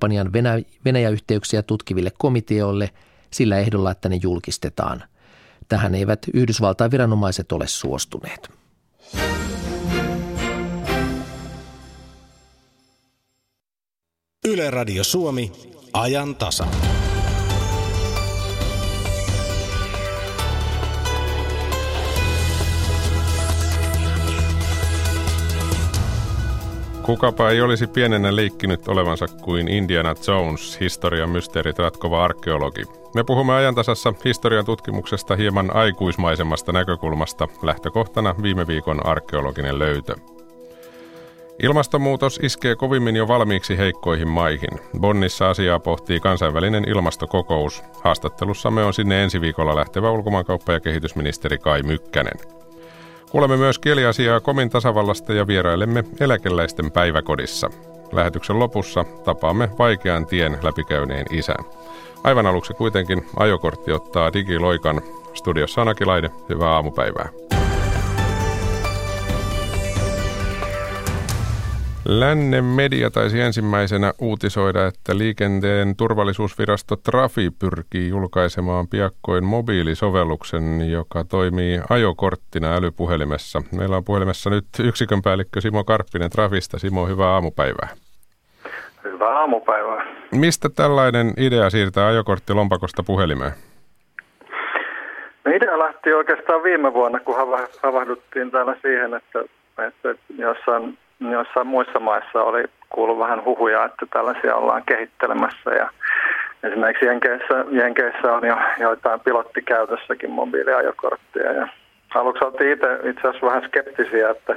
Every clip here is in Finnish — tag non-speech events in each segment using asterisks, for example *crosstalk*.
kampanjan Venäjä-yhteyksiä tutkiville komiteoille sillä ehdolla, että ne julkistetaan. Tähän eivät Yhdysvaltain viranomaiset ole suostuneet. Yle Radio Suomi, ajan tasa. Kukapa ei olisi pienenä leikkinyt olevansa kuin Indiana Jones, historian mysteerit ratkova arkeologi. Me puhumme ajantasassa historian tutkimuksesta hieman aikuismaisemmasta näkökulmasta, lähtökohtana viime viikon arkeologinen löytö. Ilmastonmuutos iskee kovimmin jo valmiiksi heikkoihin maihin. Bonnissa asiaa pohtii kansainvälinen ilmastokokous. Haastattelussamme on sinne ensi viikolla lähtevä ulkomaankauppa- ja kehitysministeri Kai Mykkänen. Kuulemme myös kieliasiaa Komin tasavallasta ja vierailemme eläkeläisten päiväkodissa. Lähetyksen lopussa tapaamme vaikean tien läpikäyneen isän. Aivan aluksi kuitenkin ajokortti ottaa digiloikan. Studiossa Anakilainen, hyvää aamupäivää. Lännen media taisi ensimmäisenä uutisoida, että liikenteen turvallisuusvirasto Trafi pyrkii julkaisemaan piakkoin mobiilisovelluksen, joka toimii ajokorttina älypuhelimessa. Meillä on puhelimessa nyt yksikön päällikkö Simo Karppinen Trafista. Simo, hyvää aamupäivää. Hyvää aamupäivää. Mistä tällainen idea siirtää ajokortti lompakosta puhelimeen? No idea lähti oikeastaan viime vuonna, kun havahduttiin täällä siihen, että, että jossain joissain muissa maissa oli kuullut vähän huhuja, että tällaisia ollaan kehittelemässä. Ja esimerkiksi Jenkeissä, Jenkeissä on jo joitain pilottikäytössäkin mobiiliajokorttia. Ja aluksi oltiin itse, itse asiassa vähän skeptisiä, että,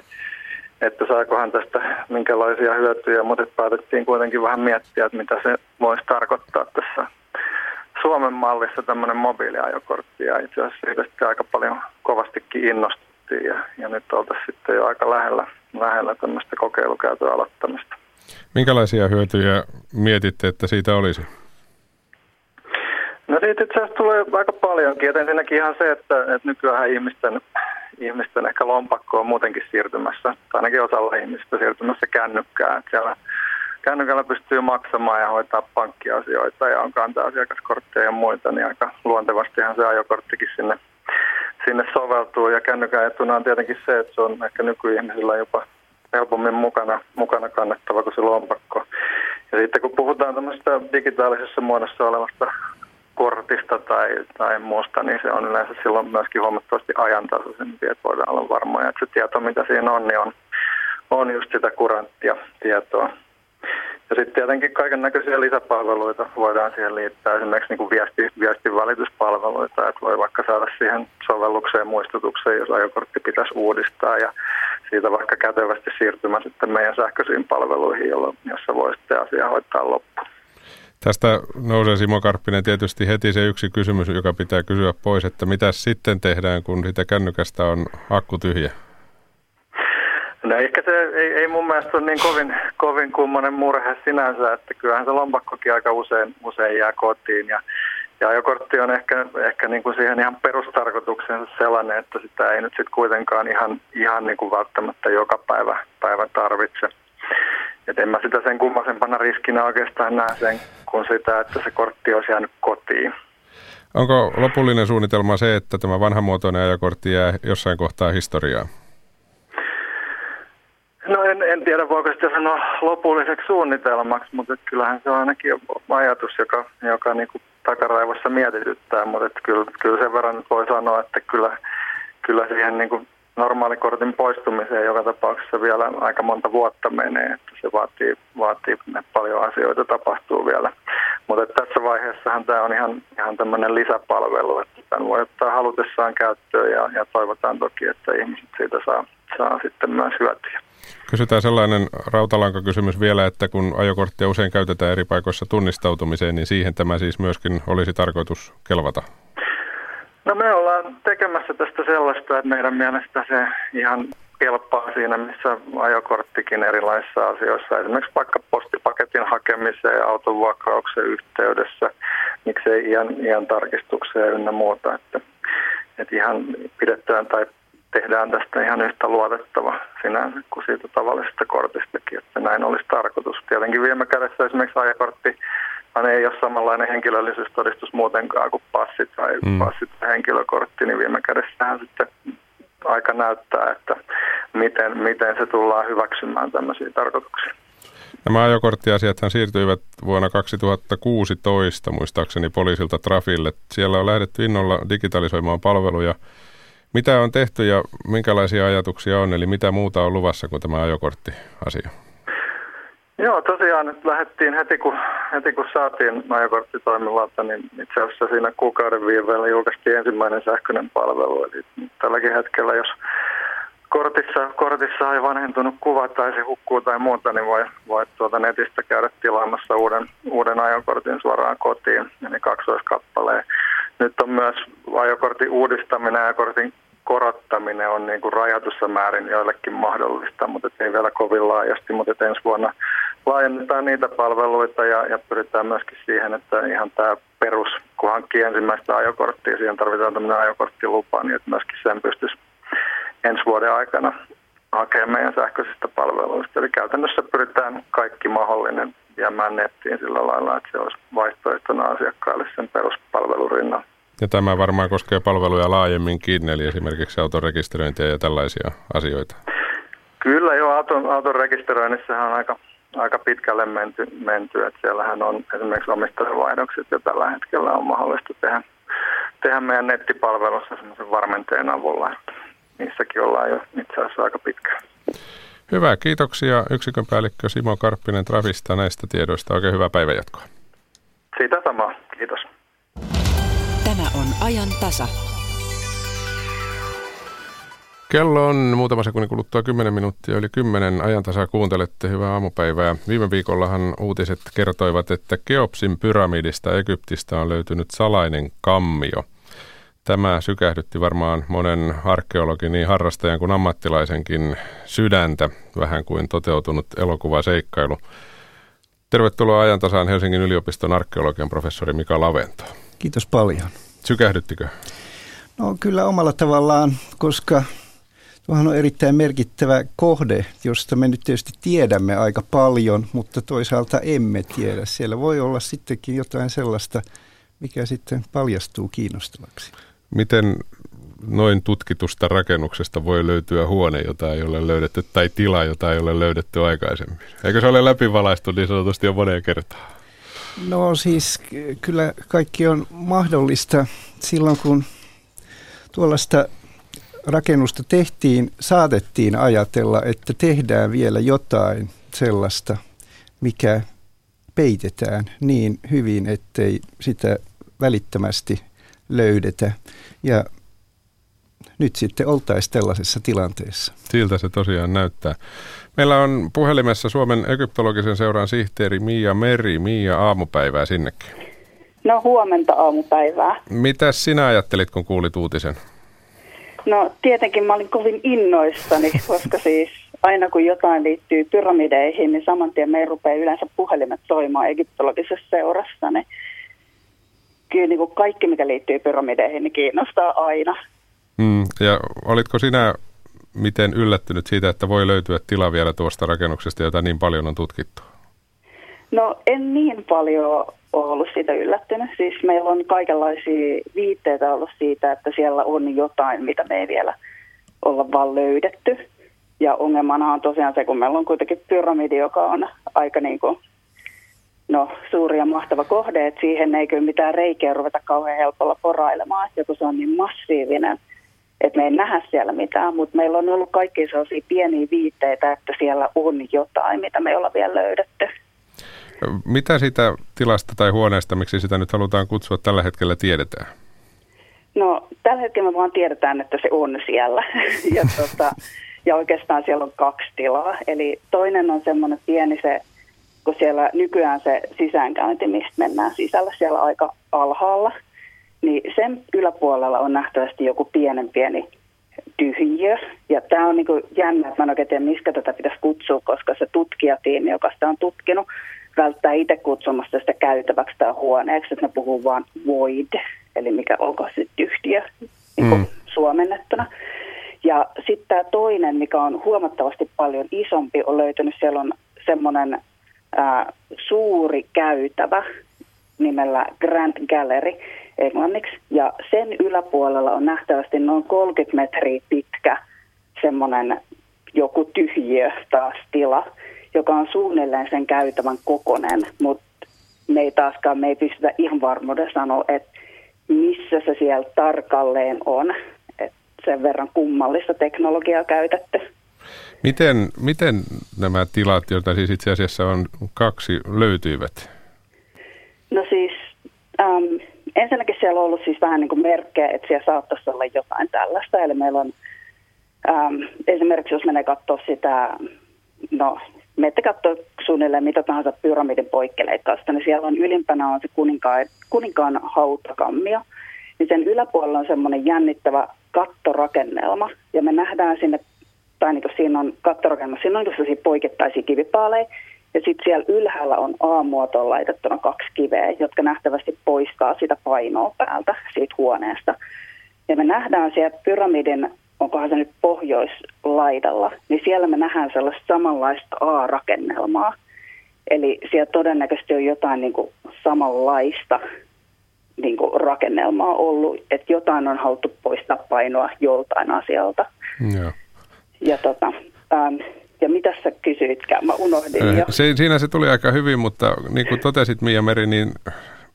että saakohan tästä minkälaisia hyötyjä, mutta päätettiin kuitenkin vähän miettiä, että mitä se voisi tarkoittaa tässä Suomen mallissa tämmöinen mobiiliajokortti. Ja itse asiassa siitä aika paljon kovastikin innostuttiin ja, ja nyt oltaisiin sitten jo aika lähellä lähellä tämmöistä kokeilukäytön aloittamista. Minkälaisia hyötyjä mietitte, että siitä olisi? No siitä itse asiassa tulee aika paljonkin. Et ensinnäkin ihan se, että, että nykyään ihmisten, ihmisten ehkä lompakko on muutenkin siirtymässä, tai ainakin osalla ihmistä siirtymässä kännykkään. Että siellä kännykällä pystyy maksamaan ja hoitaa pankkiasioita ja on kantaa asiakaskortteja ja muita, niin aika luontevastihan se ajokorttikin sinne sinne soveltuu. Ja kännykän etuna on tietenkin se, että se on ehkä nykyihmisillä jopa helpommin mukana, mukana kannettava kuin se lompakko. Ja sitten kun puhutaan tämmöistä digitaalisessa muodossa olevasta kortista tai, tai muusta, niin se on yleensä silloin myöskin huomattavasti ajantasaisempi, että voidaan olla varmoja, että se tieto, mitä siinä on, niin on, on just sitä kuranttia tietoa. Ja sitten tietenkin kaiken näköisiä lisäpalveluita voidaan siihen liittää, esimerkiksi niin viesti, viestinvälityspalveluita, että voi vaikka saada siihen sovellukseen muistutukseen, jos ajokortti pitäisi uudistaa ja siitä vaikka kätevästi siirtymä sitten meidän sähköisiin palveluihin, jolloin, jossa voi sitten asiaa hoitaa loppuun. Tästä nousee Simo Karppinen tietysti heti se yksi kysymys, joka pitää kysyä pois, että mitä sitten tehdään, kun sitä kännykästä on akku tyhjä? No ehkä se ei, ei mun mielestä ole niin kovin, kovin kummonen murhe sinänsä, että kyllähän se lompakkokin aika usein, usein jää kotiin ja, ja ajokortti on ehkä, ehkä niin kuin siihen ihan perustarkoituksensa sellainen, että sitä ei nyt sitten kuitenkaan ihan, ihan niin kuin välttämättä joka päivä, päivä tarvitse. Et en mä sitä sen kummasempana riskinä oikeastaan näe sen kuin sitä, että se kortti olisi jäänyt kotiin. Onko lopullinen suunnitelma se, että tämä vanhamuotoinen ajokortti jää jossain kohtaa historiaa? No en, en tiedä, voiko sitä sanoa lopulliseksi suunnitelmaksi, mutta kyllähän se on ainakin ajatus, joka, joka niin kuin takaraivossa mietityttää, mutta että kyllä, kyllä sen verran voi sanoa, että kyllä, kyllä siihen niin kuin normaalikortin poistumiseen joka tapauksessa vielä aika monta vuotta menee, että se vaatii, vaatii paljon asioita tapahtuu vielä. Mutta tässä vaiheessahan tämä on ihan, ihan tämmöinen lisäpalvelu, että tämän voi ottaa halutessaan käyttöön ja, ja toivotaan toki, että ihmiset siitä saa, saa sitten myös hyötyä. Kysytään sellainen rautalankakysymys vielä, että kun ajokorttia usein käytetään eri paikoissa tunnistautumiseen, niin siihen tämä siis myöskin olisi tarkoitus kelvata? No me ollaan tekemässä tästä sellaista, että meidän mielestä se ihan kelpaa siinä, missä ajokorttikin erilaisissa asioissa, esimerkiksi vaikka postipaketin hakemiseen ja autovuokrauksen yhteydessä, miksei iän, iän tarkistukseen ynnä muuta, että, että ihan pidetään tai tehdään tästä ihan yhtä luotettava sinänsä kuin siitä tavallisesta kortistakin, että näin olisi tarkoitus. Tietenkin viime kädessä esimerkiksi ajakortti ei ole samanlainen henkilöllisyystodistus muutenkaan kuin passit tai mm. passit tai henkilökortti, niin viime kädessähän sitten aika näyttää, että miten, miten se tullaan hyväksymään tämmöisiä tarkoituksia. Nämä ajokorttiasiathan siirtyivät vuonna 2016 muistaakseni poliisilta Trafille. Siellä on lähdetty innolla digitalisoimaan palveluja. Mitä on tehty ja minkälaisia ajatuksia on, eli mitä muuta on luvassa kuin tämä ajokorttiasia? Joo, tosiaan nyt lähdettiin heti kun, heti kun saatiin ajokortti toimivalta, niin itse asiassa siinä kuukauden viiveellä julkaistiin ensimmäinen sähköinen palvelu. Eli tälläkin hetkellä, jos kortissa, kortissa ei vanhentunut kuva tai se hukkuu tai muuta, niin voi, voi tuota netistä käydä tilaamassa uuden, uuden ajokortin suoraan kotiin, eli kaksoiskappaleen. Nyt on myös ajokortin uudistaminen ja ajokortin korottaminen on niin kuin rajatussa määrin joillekin mahdollista, mutta ei vielä kovin laajasti, mutta ensi vuonna laajennetaan niitä palveluita ja, ja pyritään myöskin siihen, että ihan tämä perus, kun hankkii ensimmäistä ajokorttia, siihen tarvitaan tämmöinen ajokorttilupa, niin että myöskin sen pystyisi ensi vuoden aikana hakemaan meidän sähköisistä palveluista. Eli käytännössä pyritään kaikki mahdollinen viemään nettiin sillä lailla, että se olisi vaihtoehtona asiakkaille sen peruspalvelun rinnalla. Ja tämä varmaan koskee palveluja laajemminkin, eli esimerkiksi auton rekisteröintiä ja tällaisia asioita. Kyllä joo, auton, auton rekisteröinnissähän on aika, aika pitkälle menty, menty, että siellähän on esimerkiksi omistajavaihdokset ja tällä hetkellä on mahdollista tehdä, tehdä meidän nettipalvelussa semmoisen varmenteen avulla, että niissäkin ollaan jo itse asiassa aika pitkään. Hyvä, kiitoksia yksikön päällikkö Simo Karppinen Travista näistä tiedoista. Oikein hyvää päivänjatkoa. Siitä samaa, kiitos. Tämä on ajan tasa. Kello on muutama sekunnin kuluttua 10 minuuttia yli 10 ajantasaa kuuntelette. Hyvää aamupäivää. Viime viikollahan uutiset kertoivat, että Keopsin pyramidista Egyptistä on löytynyt salainen kammio. Tämä sykähdytti varmaan monen arkeologin, niin harrastajan kuin ammattilaisenkin sydäntä, vähän kuin toteutunut elokuvaseikkailu. Tervetuloa ajantasaan Helsingin yliopiston arkeologian professori Mika Lavento. Kiitos paljon. Sykähdyttikö? No kyllä omalla tavallaan, koska tuohan on erittäin merkittävä kohde, josta me nyt tietysti tiedämme aika paljon, mutta toisaalta emme tiedä. Siellä voi olla sittenkin jotain sellaista, mikä sitten paljastuu kiinnostavaksi. Miten noin tutkitusta rakennuksesta voi löytyä huone, jota ei ole löydetty, tai tila, jota ei ole löydetty aikaisemmin? Eikö se ole läpivalaistu niin sanotusti jo moneen kertaan? No siis kyllä kaikki on mahdollista silloin, kun tuollaista rakennusta tehtiin, saatettiin ajatella, että tehdään vielä jotain sellaista, mikä peitetään niin hyvin, ettei sitä välittömästi löydetä. Ja nyt sitten oltaisiin tällaisessa tilanteessa. Siltä se tosiaan näyttää. Meillä on puhelimessa Suomen egyptologisen seuran sihteeri Mia Meri. Mia, aamupäivää sinnekin. No huomenta aamupäivää. Mitä sinä ajattelit, kun kuulit uutisen? No tietenkin mä olin kovin innoissani, koska siis aina kun jotain liittyy pyramideihin, niin saman tien me rupeaa yleensä puhelimet soimaan egyptologisessa seurassa. Niin kyllä niin kuin kaikki, mikä liittyy pyramideihin, niin kiinnostaa aina. Mm, ja olitko sinä miten yllättynyt siitä, että voi löytyä tila vielä tuosta rakennuksesta, jota niin paljon on tutkittu? No en niin paljon ole ollut siitä yllättynyt. Siis meillä on kaikenlaisia viitteitä ollut siitä, että siellä on jotain, mitä me ei vielä olla vaan löydetty. Ja ongelmana on tosiaan se, kun meillä on kuitenkin pyramidi, joka on aika niin kuin, no, suuri ja mahtava kohde, että siihen ei kyllä mitään reikiä ruveta kauhean helpolla porailemaan, että kun se on niin massiivinen – että me ei nähdä siellä mitään, mutta meillä on ollut kaikki sellaisia pieniä viitteitä, että siellä on jotain, mitä me ei olla vielä löydetty. Mitä siitä tilasta tai huoneesta, miksi sitä nyt halutaan kutsua, tällä hetkellä tiedetään? No tällä hetkellä me vaan tiedetään, että se on siellä. *laughs* ja, tota, ja oikeastaan siellä on kaksi tilaa. Eli toinen on semmoinen pieni se, kun siellä nykyään se sisäänkäynti, mistä mennään sisällä siellä aika alhaalla – niin sen yläpuolella on nähtävästi joku pienen pieni tyhjiö. Ja tämä on niinku jännä, että mä en oikein tiedä, mistä tätä pitäisi kutsua, koska se tutkijatiimi, joka sitä on tutkinut, välttää itse kutsumasta sitä käytäväksi tai huoneeksi, että ne puhuu vaan void, eli mikä onko se tyhjiö niin mm. suomennettuna. Ja sitten tämä toinen, mikä on huomattavasti paljon isompi, on löytynyt, siellä on semmoinen suuri käytävä nimellä Grand Gallery englanniksi. Ja sen yläpuolella on nähtävästi noin 30 metriä pitkä semmoinen joku tyhjiö taas tila, joka on suunnilleen sen käytävän kokonen, mutta me ei taaskaan, me ei pystytä ihan varmuuden sanoa, että missä se siellä tarkalleen on. Et sen verran kummallista teknologiaa käytetty. Miten, miten nämä tilat, joita siis itse asiassa on kaksi, löytyivät? No siis ähm, ensinnäkin siellä on ollut siis vähän niin kuin merkkejä, että siellä saattaisi olla jotain tällaista. Eli meillä on ähm, esimerkiksi, jos menee katsoa sitä, no menette katsoa suunnilleen mitä tahansa pyramidin poikkeleikkausta, niin siellä on ylimpänä on se kuninkaan, kuninkaan hautakammio. Niin sen yläpuolella on semmoinen jännittävä kattorakennelma. Ja me nähdään sinne, tai niin siinä on kattorakennelma, siinä on sellaisia poikittaisia kivipaaleja. Ja sitten siellä ylhäällä on A-muotoon laitettuna kaksi kiveä, jotka nähtävästi poistaa sitä painoa päältä siitä huoneesta. Ja me nähdään sieltä pyramidin onkohan se nyt pohjoislaidalla, niin siellä me nähdään sellaista samanlaista A-rakennelmaa. Eli siellä todennäköisesti on jotain niin kuin samanlaista niin kuin rakennelmaa ollut, että jotain on haluttu poistaa painoa joltain asialta. Joo. Ja, tota, ähm, ja mitä sä kysyitkään? Mä unohdin eh, jo. Se, siinä se tuli aika hyvin, mutta niin kuin totesit Mia Meri, niin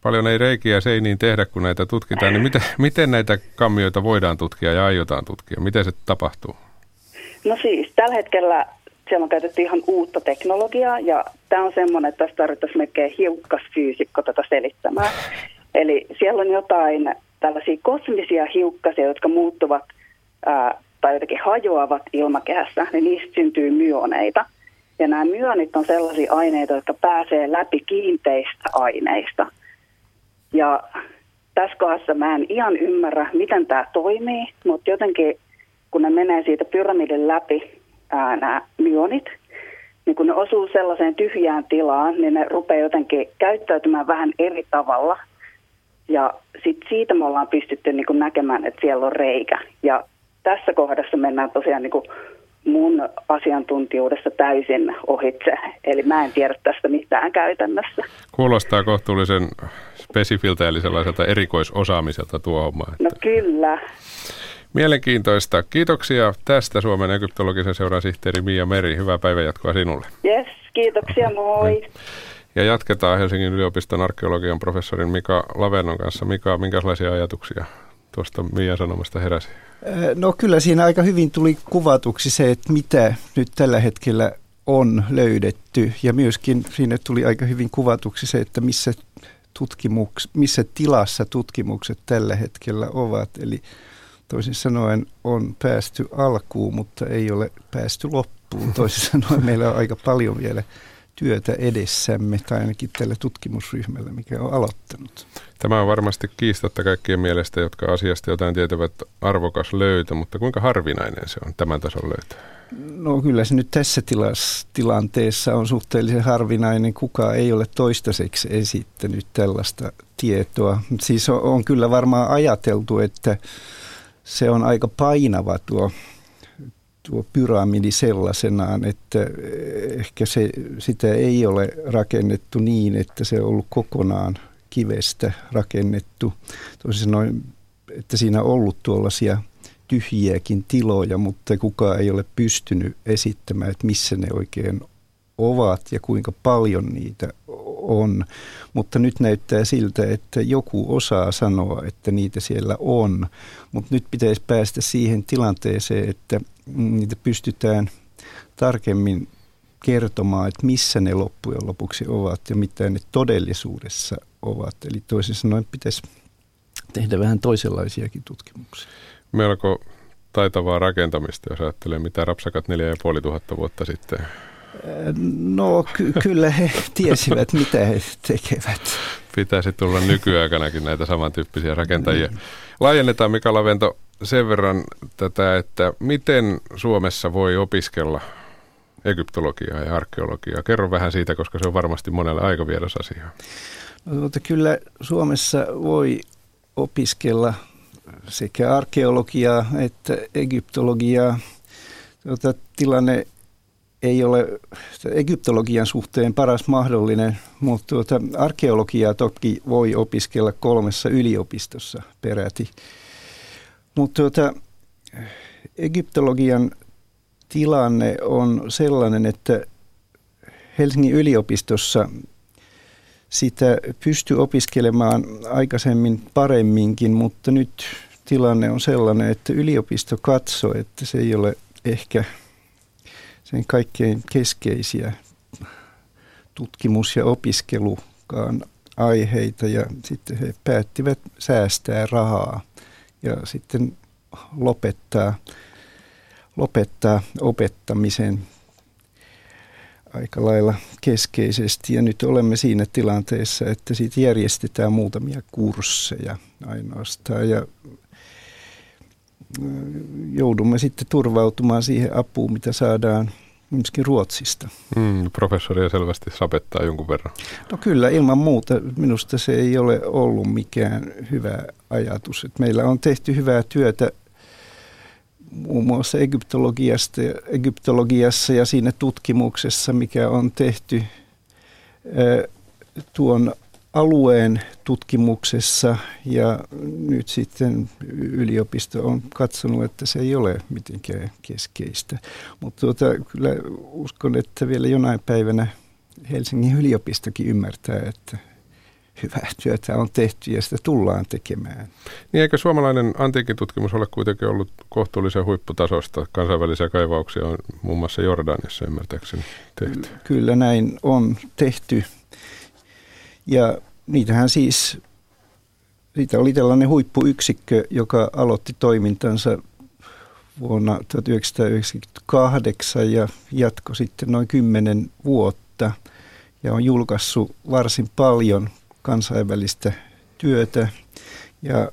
paljon ei reikiä seiniin tehdä, kun näitä tutkitaan, niin miten, miten näitä kammioita voidaan tutkia ja aiotaan tutkia? Miten se tapahtuu? No siis, tällä hetkellä siellä on käytetty ihan uutta teknologiaa ja tämä on semmoinen, että tässä tarvittaisiin melkein hiukkasfyysikko tätä selittämään. Eli siellä on jotain tällaisia kosmisia hiukkasia, jotka muuttuvat ää, tai jotenkin hajoavat ilmakehässä, niin niistä syntyy myoneita. Ja nämä myonit on sellaisia aineita, jotka pääsee läpi kiinteistä aineista – ja tässä kohdassa mä en ihan ymmärrä, miten tämä toimii, mutta jotenkin kun ne menee siitä pyramidin läpi ää, nämä myonit, niin kun ne osuu sellaiseen tyhjään tilaan, niin ne rupeaa jotenkin käyttäytymään vähän eri tavalla. Ja sitten siitä me ollaan pystytty niin näkemään, että siellä on reikä. Ja tässä kohdassa mennään tosiaan niin mun asiantuntijuudessa täysin ohitse. Eli mä en tiedä tästä mitään käytännössä. Kuulostaa kohtuullisen spesifiltä eli sellaiselta erikoisosaamiselta tuo homma. Että... No kyllä. Mielenkiintoista. Kiitoksia tästä Suomen egyptologisen seuran sihteeri Mia Meri. Hyvää päivänjatkoa sinulle. Yes, kiitoksia, moi. Ja jatketaan Helsingin yliopiston arkeologian professorin Mika Lavennon kanssa. Mika, minkälaisia ajatuksia tuosta Mia sanomasta heräsi? No kyllä siinä aika hyvin tuli kuvatuksi se, että mitä nyt tällä hetkellä on löydetty ja myöskin siinä tuli aika hyvin kuvatuksi se, että missä, tutkimuks, missä tilassa tutkimukset tällä hetkellä ovat. Eli toisin sanoen on päästy alkuun, mutta ei ole päästy loppuun. Toisin sanoen meillä on aika paljon vielä työtä edessämme, tai ainakin tällä tutkimusryhmällä, mikä on aloittanut. Tämä on varmasti kiistatta kaikkien mielestä, jotka asiasta jotain tietävät arvokas löytö, mutta kuinka harvinainen se on tämän tason löytö? No kyllä se nyt tässä tilas, tilanteessa on suhteellisen harvinainen. Kukaan ei ole toistaiseksi esittänyt tällaista tietoa. Siis on, on kyllä varmaan ajateltu, että se on aika painava tuo tuo pyramidi sellaisenaan, että ehkä se, sitä ei ole rakennettu niin, että se on ollut kokonaan kivestä rakennettu. Toisin sanoen, että siinä on ollut tuollaisia tyhjiäkin tiloja, mutta kukaan ei ole pystynyt esittämään, että missä ne oikein ovat ja kuinka paljon niitä on. Mutta nyt näyttää siltä, että joku osaa sanoa, että niitä siellä on. Mutta nyt pitäisi päästä siihen tilanteeseen, että niitä pystytään tarkemmin kertomaan, että missä ne loppujen lopuksi ovat ja mitä ne todellisuudessa ovat. Eli toisin sanoen pitäisi tehdä vähän toisenlaisiakin tutkimuksia. Melko taitavaa rakentamista, jos ajattelee, mitä rapsakat neljä ja puoli tuhatta vuotta sitten No ky- kyllä he *laughs* tiesivät, mitä he tekevät. Pitäisi tulla nykyaikanakin näitä samantyyppisiä rakentajia. Laajennetaan Mika Lavento sen verran tätä, että miten Suomessa voi opiskella egyptologiaa ja arkeologiaa. Kerro vähän siitä, koska se on varmasti monelle aika vieras asia. No, mutta kyllä Suomessa voi opiskella sekä arkeologiaa että egyptologiaa. Tuota, tilanne ei ole egyptologian suhteen paras mahdollinen, mutta tuota, arkeologiaa toki voi opiskella kolmessa yliopistossa peräti. Mutta tuota, egyptologian tilanne on sellainen, että Helsingin yliopistossa sitä pystyy opiskelemaan aikaisemmin paremminkin, mutta nyt tilanne on sellainen, että yliopisto katsoo, että se ei ole ehkä sen kaikkein keskeisiä tutkimus- ja opiskelukaan aiheita ja sitten he päättivät säästää rahaa ja sitten lopettaa, lopettaa opettamisen aika lailla keskeisesti. Ja nyt olemme siinä tilanteessa, että siitä järjestetään muutamia kursseja ainoastaan. Ja joudumme sitten turvautumaan siihen apuun, mitä saadaan myöskin Ruotsista. Mm, professoria selvästi sapettaa jonkun verran. No kyllä, ilman muuta. Minusta se ei ole ollut mikään hyvä ajatus. Että meillä on tehty hyvää työtä muun muassa egyptologiasta, egyptologiassa ja siinä tutkimuksessa, mikä on tehty tuon alueen tutkimuksessa ja nyt sitten yliopisto on katsonut, että se ei ole mitenkään keskeistä. Mutta tuota, kyllä uskon, että vielä jonain päivänä Helsingin yliopistokin ymmärtää, että hyvää työtä on tehty ja sitä tullaan tekemään. Niin eikö suomalainen antiikitutkimus ole kuitenkin ollut kohtuullisen huipputasosta? Kansainvälisiä kaivauksia on muun muassa Jordaniassa ymmärtääkseni tehty. Kyllä näin on tehty. Ja niitähän siis, siitä oli tällainen huippuyksikkö, joka aloitti toimintansa vuonna 1998 ja jatko sitten noin 10 vuotta. Ja on julkaissut varsin paljon kansainvälistä työtä. Ja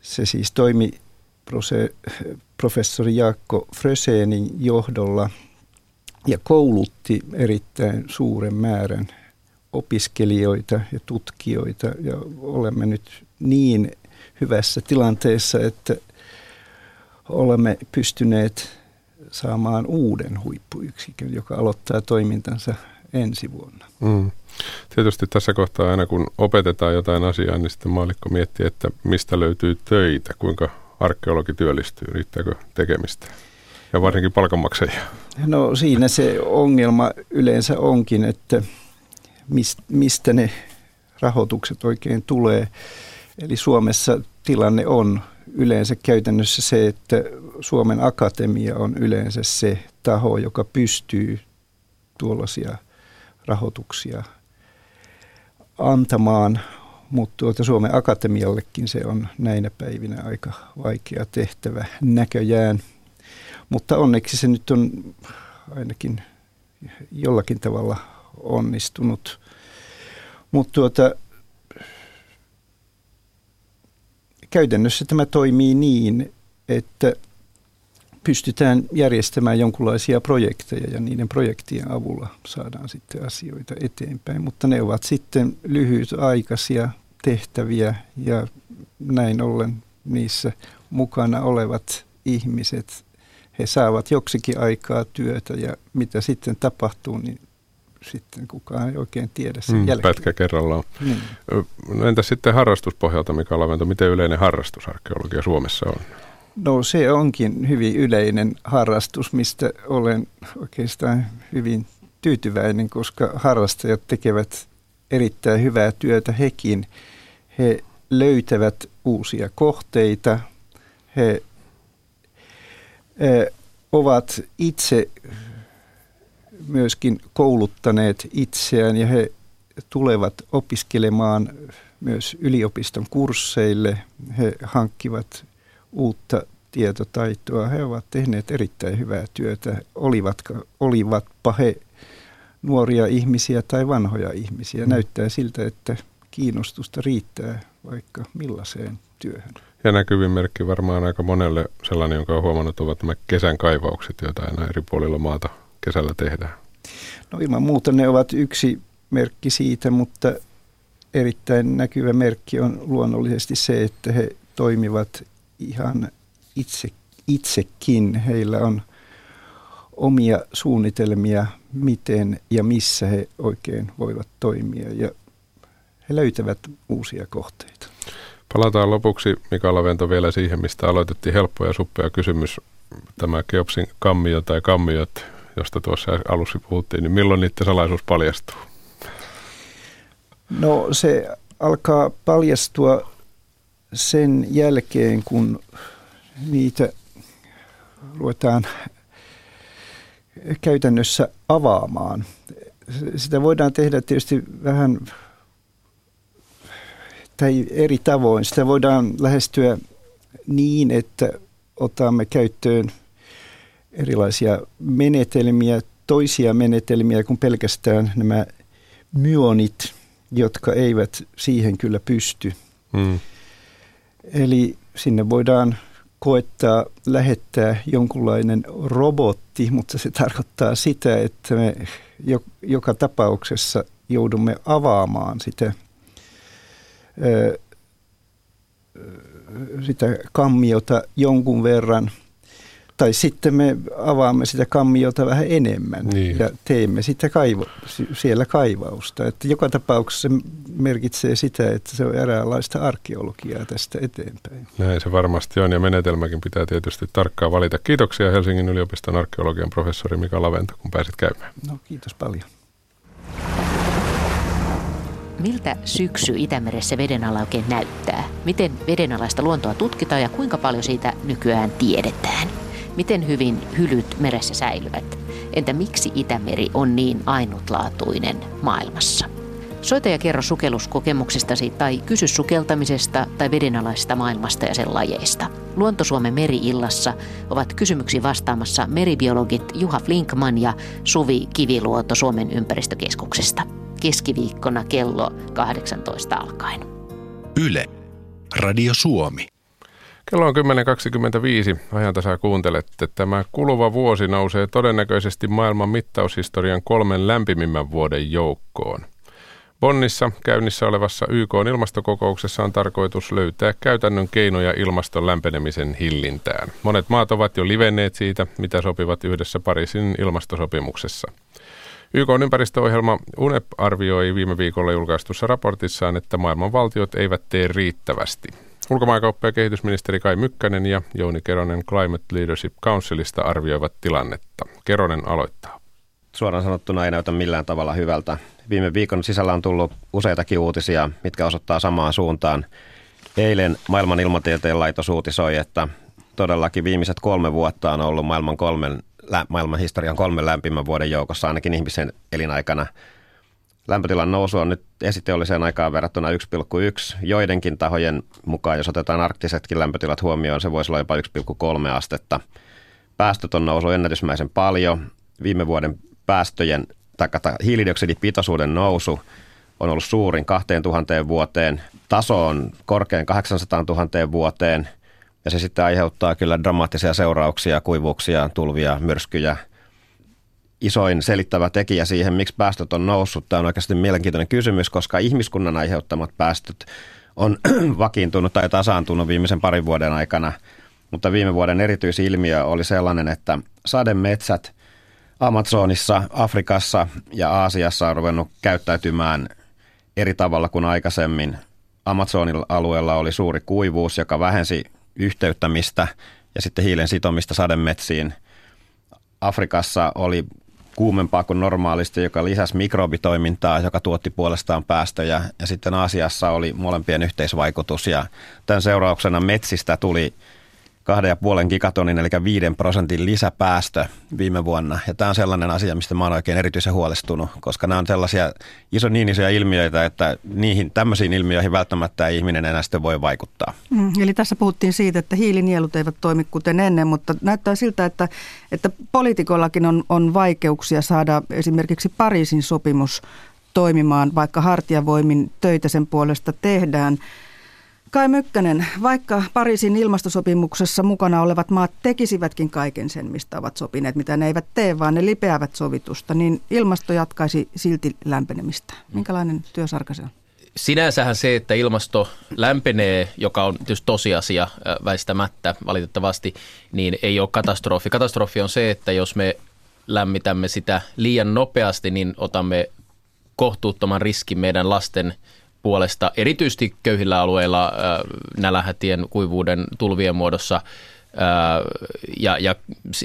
se siis toimi professori Jaakko Frösenin johdolla ja koulutti erittäin suuren määrän opiskelijoita ja tutkijoita ja olemme nyt niin hyvässä tilanteessa, että olemme pystyneet saamaan uuden huippuyksikön, joka aloittaa toimintansa ensi vuonna. Mm. Tietysti tässä kohtaa aina kun opetetaan jotain asiaa, niin sitten maalikko miettii, että mistä löytyy töitä, kuinka arkeologi työllistyy, riittääkö tekemistä ja varsinkin palkanmaksajia. No siinä se ongelma yleensä onkin, että mistä ne rahoitukset oikein tulee. Eli Suomessa tilanne on yleensä käytännössä se, että Suomen Akatemia on yleensä se taho, joka pystyy tuollaisia rahoituksia antamaan, mutta tuota Suomen Akatemiallekin se on näinä päivinä aika vaikea tehtävä näköjään. Mutta onneksi se nyt on ainakin jollakin tavalla onnistunut. Mutta tuota, käytännössä tämä toimii niin, että pystytään järjestämään jonkinlaisia projekteja ja niiden projektien avulla saadaan sitten asioita eteenpäin. Mutta ne ovat sitten lyhytaikaisia tehtäviä ja näin ollen niissä mukana olevat ihmiset, he saavat joksikin aikaa työtä ja mitä sitten tapahtuu, niin sitten kukaan ei oikein tiedä sen mm, jälkeen. Pätkä kerrallaan. Niin. No entä sitten harrastuspohjalta, Mika Lavento, miten yleinen harrastusarkeologia Suomessa on? No se onkin hyvin yleinen harrastus, mistä olen oikeastaan hyvin tyytyväinen, koska harrastajat tekevät erittäin hyvää työtä hekin. He löytävät uusia kohteita, he ovat itse myöskin kouluttaneet itseään ja he tulevat opiskelemaan myös yliopiston kursseille. He hankkivat uutta tietotaitoa. He ovat tehneet erittäin hyvää työtä, olivatko, olivatpa he nuoria ihmisiä tai vanhoja ihmisiä. Mm. Näyttää siltä, että kiinnostusta riittää vaikka millaiseen työhön. Ja näkyvin merkki varmaan aika monelle sellainen, jonka on huomannut, ovat nämä kesän kaivaukset, joita aina eri puolilla maata kesällä tehdään. No ilman muuta ne ovat yksi merkki siitä, mutta erittäin näkyvä merkki on luonnollisesti se, että he toimivat ihan itse, itsekin. Heillä on omia suunnitelmia, miten ja missä he oikein voivat toimia ja he löytävät uusia kohteita. Palataan lopuksi Mika Lavento vielä siihen, mistä aloitettiin helppo ja suppea kysymys. Tämä Keopsin kammio tai kammiot, josta tuossa alussa puhuttiin, niin milloin niiden salaisuus paljastuu? No se alkaa paljastua sen jälkeen, kun niitä ruvetaan käytännössä avaamaan. Sitä voidaan tehdä tietysti vähän tai eri tavoin. Sitä voidaan lähestyä niin, että otamme käyttöön erilaisia menetelmiä, toisia menetelmiä kuin pelkästään nämä myonit, jotka eivät siihen kyllä pysty. Mm. Eli sinne voidaan koettaa lähettää jonkunlainen robotti, mutta se tarkoittaa sitä, että me joka tapauksessa joudumme avaamaan sitä, sitä kammiota jonkun verran – tai sitten me avaamme sitä kammiota vähän enemmän niin. ja teemme sitä kaivo, siellä kaivausta. Että joka tapauksessa se merkitsee sitä, että se on eräänlaista arkeologiaa tästä eteenpäin. Näin se varmasti on ja menetelmäkin pitää tietysti tarkkaan valita. Kiitoksia Helsingin yliopiston arkeologian professori Mika Lavento, kun pääsit käymään. No kiitos paljon. Miltä syksy Itämeressä vedenala oikein näyttää? Miten vedenalaista luontoa tutkitaan ja kuinka paljon siitä nykyään tiedetään? Miten hyvin hylyt meressä säilyvät? Entä miksi Itämeri on niin ainutlaatuinen maailmassa? Soita ja kerro sukelluskokemuksistasi tai kysy sukeltamisesta tai vedenalaisesta maailmasta ja sen lajeista. Luontosuomen meri-illassa ovat kysymyksiin vastaamassa meribiologit Juha Flinkman ja Suvi Kiviluoto Suomen ympäristökeskuksesta. Keskiviikkona kello 18 alkaen. Yle. Radio Suomi. Kello on 10.25. Ajantasaa kuuntelette. Tämä kuluva vuosi nousee todennäköisesti maailman mittaushistorian kolmen lämpimimmän vuoden joukkoon. Bonnissa käynnissä olevassa YK ilmastokokouksessa on tarkoitus löytää käytännön keinoja ilmaston lämpenemisen hillintään. Monet maat ovat jo livenneet siitä, mitä sopivat yhdessä Pariisin ilmastosopimuksessa. YK ympäristöohjelma UNEP arvioi viime viikolla julkaistussa raportissaan, että maailman valtiot eivät tee riittävästi. Ulkomaankauppa- ja kehitysministeri Kai Mykkänen ja Jouni Keronen Climate Leadership Councilista arvioivat tilannetta. Keronen aloittaa. Suoraan sanottuna ei näytä millään tavalla hyvältä. Viime viikon sisällä on tullut useitakin uutisia, mitkä osoittaa samaan suuntaan. Eilen maailman ilmatieteen laitos uutisoi, että todellakin viimeiset kolme vuotta on ollut maailman, kolmen, maailman historian kolmen lämpimän vuoden joukossa ainakin ihmisen elinaikana – Lämpötilan nousu on nyt esiteolliseen aikaan verrattuna 1,1. Joidenkin tahojen mukaan, jos otetaan arktisetkin lämpötilat huomioon, se voisi olla jopa 1,3 astetta. Päästöt on noussut ennätysmäisen paljon. Viime vuoden päästöjen tai hiilidioksidipitoisuuden nousu on ollut suurin 2000 vuoteen. Taso on korkein 800 000 vuoteen ja se sitten aiheuttaa kyllä dramaattisia seurauksia, kuivuuksia, tulvia, myrskyjä – isoin selittävä tekijä siihen, miksi päästöt on noussut. Tämä on oikeasti mielenkiintoinen kysymys, koska ihmiskunnan aiheuttamat päästöt on *clears throat* vakiintunut tai tasaantunut viimeisen parin vuoden aikana, mutta viime vuoden erityisilmiö oli sellainen, että sademetsät Amazonissa, Afrikassa ja Aasiassa on ruvennut käyttäytymään eri tavalla kuin aikaisemmin. Amazonin alueella oli suuri kuivuus, joka vähensi yhteyttämistä ja sitten hiilen sitomista sademetsiin. Afrikassa oli kuumempaa kuin normaalisti, joka lisäsi mikrobitoimintaa, joka tuotti puolestaan päästöjä. Ja sitten Aasiassa oli molempien yhteisvaikutus ja tämän seurauksena metsistä tuli kahden ja puolen gigatonin, eli 5 prosentin lisäpäästö viime vuonna. Ja tämä on sellainen asia, mistä mä oon oikein erityisen huolestunut, koska nämä on sellaisia iso, niin isoja ilmiöitä, että niihin tämmöisiin ilmiöihin välttämättä ei ihminen enää sitten voi vaikuttaa. Mm, eli tässä puhuttiin siitä, että hiilinielut eivät toimi kuten ennen, mutta näyttää siltä, että, että poliitikollakin on, on vaikeuksia saada esimerkiksi Pariisin sopimus toimimaan, vaikka hartiavoimin töitä sen puolesta tehdään. Kai Mykkänen, vaikka Pariisin ilmastosopimuksessa mukana olevat maat tekisivätkin kaiken sen, mistä ovat sopineet, mitä ne eivät tee, vaan ne lipeävät sovitusta, niin ilmasto jatkaisi silti lämpenemistä. Minkälainen työsarka se on? Sinänsähän se, että ilmasto lämpenee, joka on tietysti tosiasia väistämättä valitettavasti, niin ei ole katastrofi. Katastrofi on se, että jos me lämmitämme sitä liian nopeasti, niin otamme kohtuuttoman riskin meidän lasten puolesta, erityisesti köyhillä alueilla nälähätien, kuivuuden, tulvien muodossa. Ja, ja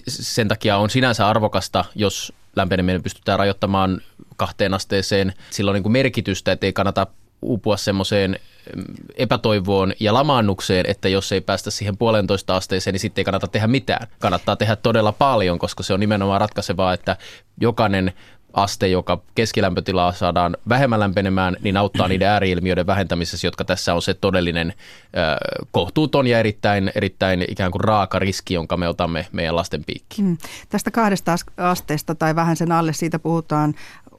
sen takia on sinänsä arvokasta, jos lämpeneminen pystytään rajoittamaan kahteen asteeseen. Sillä on niin kuin merkitystä, että ei kannata uupua semmoiseen mm, epätoivoon ja lamaannukseen, että jos ei päästä siihen puolentoista asteeseen, niin sitten ei kannata tehdä mitään. Kannattaa tehdä todella paljon, koska se on nimenomaan ratkaisevaa, että jokainen aste, joka keskilämpötilaa saadaan vähemmän lämpenemään, niin auttaa niiden ääriilmiöiden vähentämisessä, jotka tässä on se todellinen äh, kohtuuton ja erittäin, erittäin ikään kuin raaka riski, jonka me otamme meidän lasten piikkiin. Hmm. Tästä kahdesta asteesta tai vähän sen alle siitä puhutaan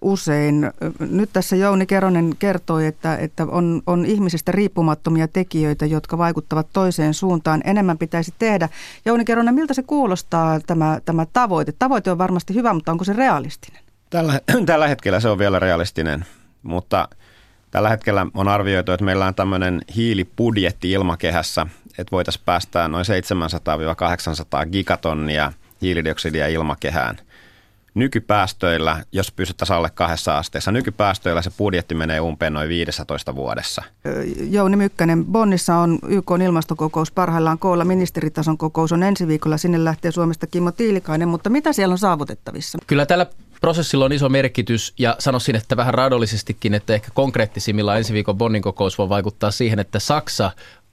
usein. Nyt tässä Jouni Keronen kertoi, että, että on, on ihmisistä riippumattomia tekijöitä, jotka vaikuttavat toiseen suuntaan. Enemmän pitäisi tehdä. Jouni Keronen, miltä se kuulostaa tämä, tämä tavoite? Tavoite on varmasti hyvä, mutta onko se realistinen? Tällä, *clears throat* tällä hetkellä se on vielä realistinen, mutta tällä hetkellä on arvioitu, että meillä on tämmöinen hiilibudjetti ilmakehässä, että voitaisiin päästää noin 700-800 gigatonnia hiilidioksidia ilmakehään – nykypäästöillä, jos pysyttäisiin alle kahdessa asteessa, nykypäästöillä se budjetti menee umpeen noin 15 vuodessa. Jouni Mykkänen, Bonnissa on YK ilmastokokous parhaillaan koolla, ministeritason kokous on ensi viikolla, sinne lähtee Suomesta Kimmo Tiilikainen, mutta mitä siellä on saavutettavissa? Kyllä tällä prosessilla on iso merkitys ja sanoisin, että vähän raadollisestikin, että ehkä konkreettisimmilla ensi viikon Bonnin kokous voi vaikuttaa siihen, että Saksa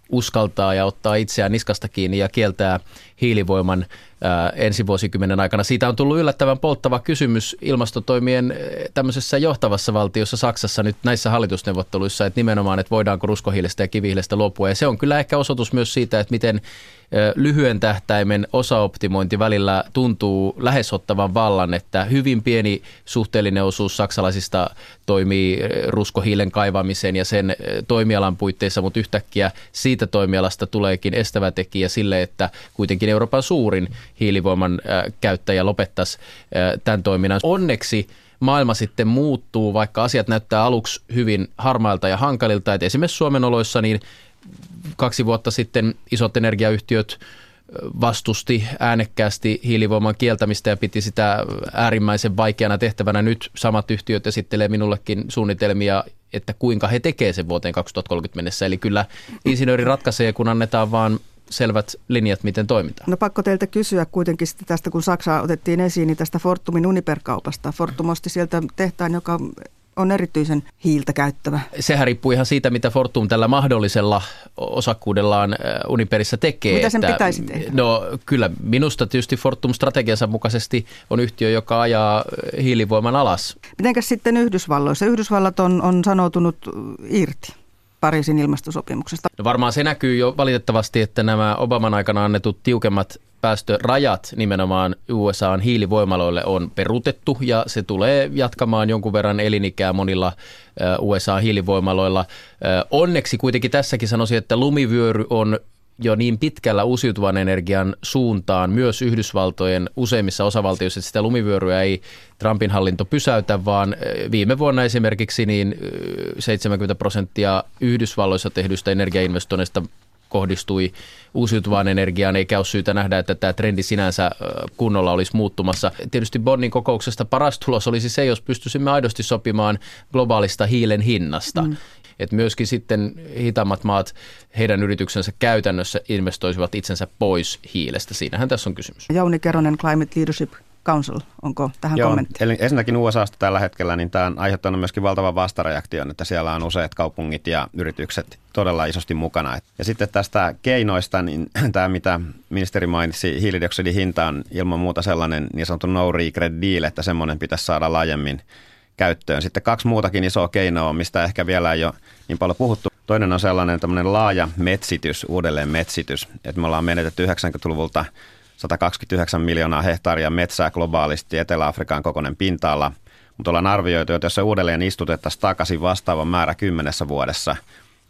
uskaltaa ja ottaa itseään niskasta kiinni ja kieltää hiilivoiman ensi vuosikymmenen aikana. Siitä on tullut yllättävän polttava kysymys ilmastotoimien tämmöisessä johtavassa valtiossa Saksassa nyt näissä hallitusneuvotteluissa, että nimenomaan, että voidaanko ruskohiilestä ja kivihiilestä luopua. Ja se on kyllä ehkä osoitus myös siitä, että miten lyhyen tähtäimen osaoptimointi välillä tuntuu lähes ottavan vallan, että hyvin pieni suhteellinen osuus saksalaisista toimii ruskohiilen kaivamiseen ja sen toimialan puitteissa, mutta yhtäkkiä siitä toimialasta tuleekin estävä tekijä sille, että kuitenkin Euroopan suurin hiilivoiman käyttäjä lopettaisi tämän toiminnan. Onneksi maailma sitten muuttuu, vaikka asiat näyttää aluksi hyvin harmailta ja hankalilta. että esimerkiksi Suomen oloissa niin kaksi vuotta sitten isot energiayhtiöt vastusti äänekkäästi hiilivoiman kieltämistä ja piti sitä äärimmäisen vaikeana tehtävänä. Nyt samat yhtiöt esittelee minullekin suunnitelmia, että kuinka he tekevät sen vuoteen 2030 mennessä. Eli kyllä insinööri ratkaisee, kun annetaan vaan selvät linjat, miten toimitaan. No pakko teiltä kysyä kuitenkin tästä, kun Saksa otettiin esiin, niin tästä Fortumin Uniper-kaupasta. Fortum osti sieltä tehtaan, joka on erityisen hiiltä käyttävä? Sehän riippuu ihan siitä, mitä Fortum tällä mahdollisella osakkuudellaan Uniperissä tekee. Mitä sen että, pitäisi tehdä? No kyllä, minusta tietysti Fortum strategiansa mukaisesti on yhtiö, joka ajaa hiilivoiman alas. Mitenkäs sitten Yhdysvalloissa? Yhdysvallat on, on sanoutunut irti. Pariisin ilmastosopimuksesta? No varmaan se näkyy jo valitettavasti, että nämä Obaman aikana annetut tiukemmat päästörajat nimenomaan USAn hiilivoimaloille on peruutettu ja se tulee jatkamaan jonkun verran elinikää monilla USA-hiilivoimaloilla. Onneksi kuitenkin tässäkin sanoisin, että lumivyöry on jo niin pitkällä uusiutuvan energian suuntaan myös Yhdysvaltojen useimmissa osavaltioissa, että sitä lumivyöryä ei Trumpin hallinto pysäytä, vaan viime vuonna esimerkiksi niin 70 prosenttia Yhdysvalloissa tehdyistä energiainvestoinneista kohdistui uusiutuvaan energiaan, eikä ole syytä nähdä, että tämä trendi sinänsä kunnolla olisi muuttumassa. Tietysti Bonnin kokouksesta paras tulos olisi se, jos pystyisimme aidosti sopimaan globaalista hiilen hinnasta. Mm. Että myöskin sitten hitaammat maat, heidän yrityksensä käytännössä investoisivat itsensä pois hiilestä. Siinähän tässä on kysymys. Jauni Keronen, Climate Leadership Council. Onko tähän Joo, kommentti? Eli ensinnäkin USAsta tällä hetkellä niin tämä on aiheuttanut myöskin valtavan vastareaktion, että siellä on useat kaupungit ja yritykset todella isosti mukana. Ja sitten tästä keinoista, niin *clears throat* tämä mitä ministeri mainitsi, hiilidioksidin hinta on ilman muuta sellainen niin sanottu no regret deal, että semmoinen pitäisi saada laajemmin käyttöön. Sitten kaksi muutakin isoa keinoa, mistä ehkä vielä ei ole niin paljon puhuttu. Toinen on sellainen tämmöinen laaja metsitys, uudelleen metsitys. Että me ollaan menetetty 90-luvulta 129 miljoonaa hehtaaria metsää globaalisti Etelä-Afrikan kokoinen pinta-ala, mutta ollaan arvioitu, että jos se uudelleen istutettaisiin takaisin vastaavan määrä kymmenessä vuodessa,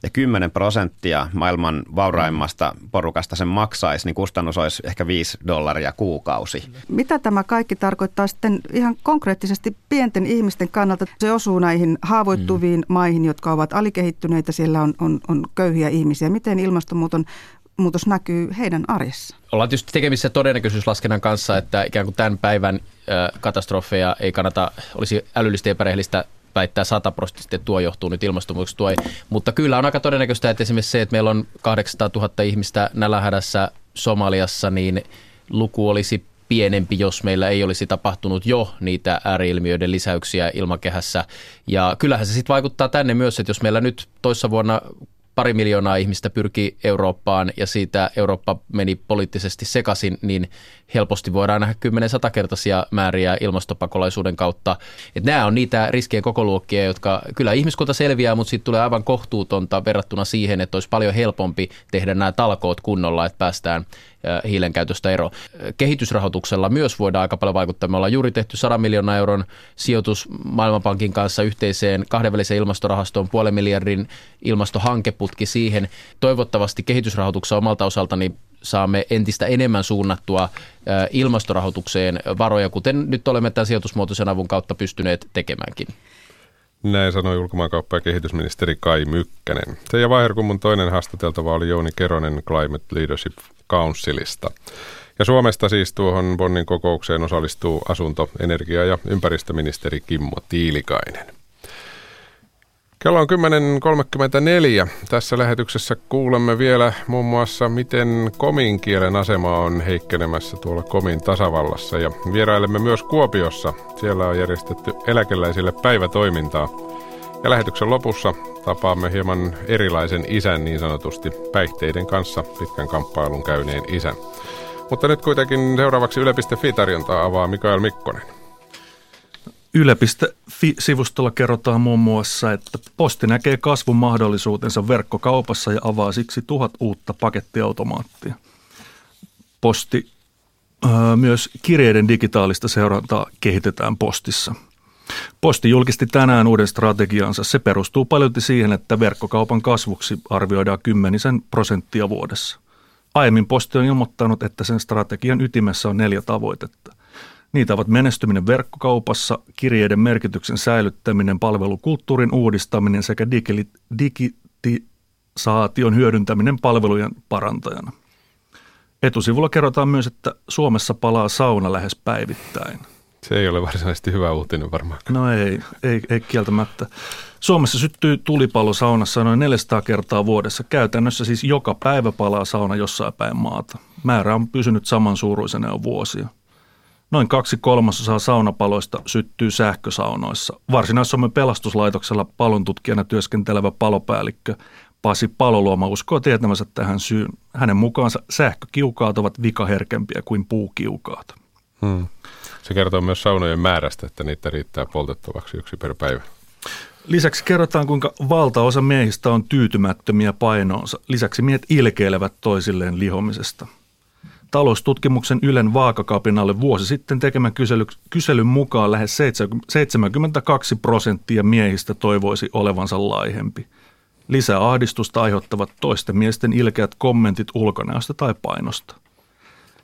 ja 10 prosenttia maailman vauraimmasta porukasta sen maksaisi, niin kustannus olisi ehkä 5 dollaria kuukausi. Mitä tämä kaikki tarkoittaa sitten ihan konkreettisesti pienten ihmisten kannalta? Se osuu näihin haavoittuviin mm. maihin, jotka ovat alikehittyneitä, siellä on, on, on köyhiä ihmisiä. Miten ilmastonmuuton muutos näkyy heidän arjessa? Ollaan tietysti tekemissä todennäköisyyslaskennan kanssa, että ikään kuin tämän päivän katastrofeja ei kannata, olisi älyllisesti epärehellistä väittää sataprosenttisesti, että tuo johtuu nyt ilmastonmuutoksesta. Tuo ei. Mutta kyllä on aika todennäköistä, että esimerkiksi se, että meillä on 800 000 ihmistä nälähädässä Somaliassa, niin luku olisi pienempi, jos meillä ei olisi tapahtunut jo niitä ääriilmiöiden lisäyksiä ilmakehässä. Ja kyllähän se sitten vaikuttaa tänne myös, että jos meillä nyt toissa vuonna pari miljoonaa ihmistä pyrki Eurooppaan ja siitä Eurooppa meni poliittisesti sekaisin, niin helposti voidaan nähdä 10 kertaisia määriä ilmastopakolaisuuden kautta. Et nämä on niitä riskien kokoluokkia, jotka kyllä ihmiskunta selviää, mutta sitten tulee aivan kohtuutonta verrattuna siihen, että olisi paljon helpompi tehdä nämä talkoot kunnolla, että päästään hiilen käytöstä ero. Kehitysrahoituksella myös voidaan aika paljon vaikuttaa. Me ollaan juuri tehty 100 miljoonaa euron sijoitus Maailmanpankin kanssa yhteiseen kahdenväliseen ilmastorahastoon, puolen miljardin ilmastohankeputki siihen. Toivottavasti kehitysrahoituksessa omalta osaltani saamme entistä enemmän suunnattua ilmastorahoitukseen varoja, kuten nyt olemme tämän sijoitusmuotoisen avun kautta pystyneet tekemäänkin. Näin sanoi ulkomaankauppa- ja kehitysministeri Kai Mykkänen. Seija Vaiherkummun toinen haastateltava oli Jouni Keronen Climate Leadership Councilista. Ja Suomesta siis tuohon Bonnin kokoukseen osallistuu asunto-, energia- ja ympäristöministeri Kimmo Tiilikainen. Kello on 10.34. Tässä lähetyksessä kuulemme vielä muun muassa, miten komin kielen asema on heikkenemässä tuolla komin tasavallassa. Ja vierailemme myös Kuopiossa. Siellä on järjestetty eläkeläisille päivätoimintaa. Ja lähetyksen lopussa tapaamme hieman erilaisen isän niin sanotusti päihteiden kanssa pitkän kamppailun käyneen isän. Mutta nyt kuitenkin seuraavaksi Yle.fi-tarjontaa avaa Mikael Mikkonen. Yle.fi-sivustolla kerrotaan muun muassa, että Posti näkee kasvun mahdollisuutensa verkkokaupassa ja avaa siksi tuhat uutta pakettiautomaattia. Posti myös kirjeiden digitaalista seurantaa kehitetään postissa. Posti julkisti tänään uuden strategiansa. Se perustuu paljon siihen, että verkkokaupan kasvuksi arvioidaan kymmenisen prosenttia vuodessa. Aiemmin Posti on ilmoittanut, että sen strategian ytimessä on neljä tavoitetta. Niitä ovat menestyminen verkkokaupassa, kirjeiden merkityksen säilyttäminen, palvelukulttuurin uudistaminen sekä digitisaation hyödyntäminen palvelujen parantajana. Etusivulla kerrotaan myös, että Suomessa palaa sauna lähes päivittäin. Se ei ole varsinaisesti hyvä uutinen varmaan. No ei, ei, ei kieltämättä. Suomessa syttyy tulipallo saunassa noin 400 kertaa vuodessa. Käytännössä siis joka päivä palaa sauna jossain päin maata. Määrä on pysynyt samansuuruisena jo vuosia. Noin kaksi kolmasosaa saunapaloista syttyy sähkösaunoissa. Varsinais-Suomen pelastuslaitoksella palontutkijana työskentelevä palopäällikkö Pasi Paloluoma uskoo tietämänsä tähän syyn. Hänen mukaansa sähkökiukaat ovat vikaherkempiä kuin puukiukaat. Hmm. Se kertoo myös saunojen määrästä, että niitä riittää poltettavaksi yksi per päivä. Lisäksi kerrotaan, kuinka valtaosa miehistä on tyytymättömiä painoonsa. Lisäksi miehet ilkeilevät toisilleen lihomisesta – Taloustutkimuksen Ylen vaakakapinalle vuosi sitten tekemän kysely, kyselyn mukaan lähes 72 prosenttia miehistä toivoisi olevansa laihempi. Lisää ahdistusta aiheuttavat toisten miesten ilkeät kommentit ulkonäöstä tai painosta.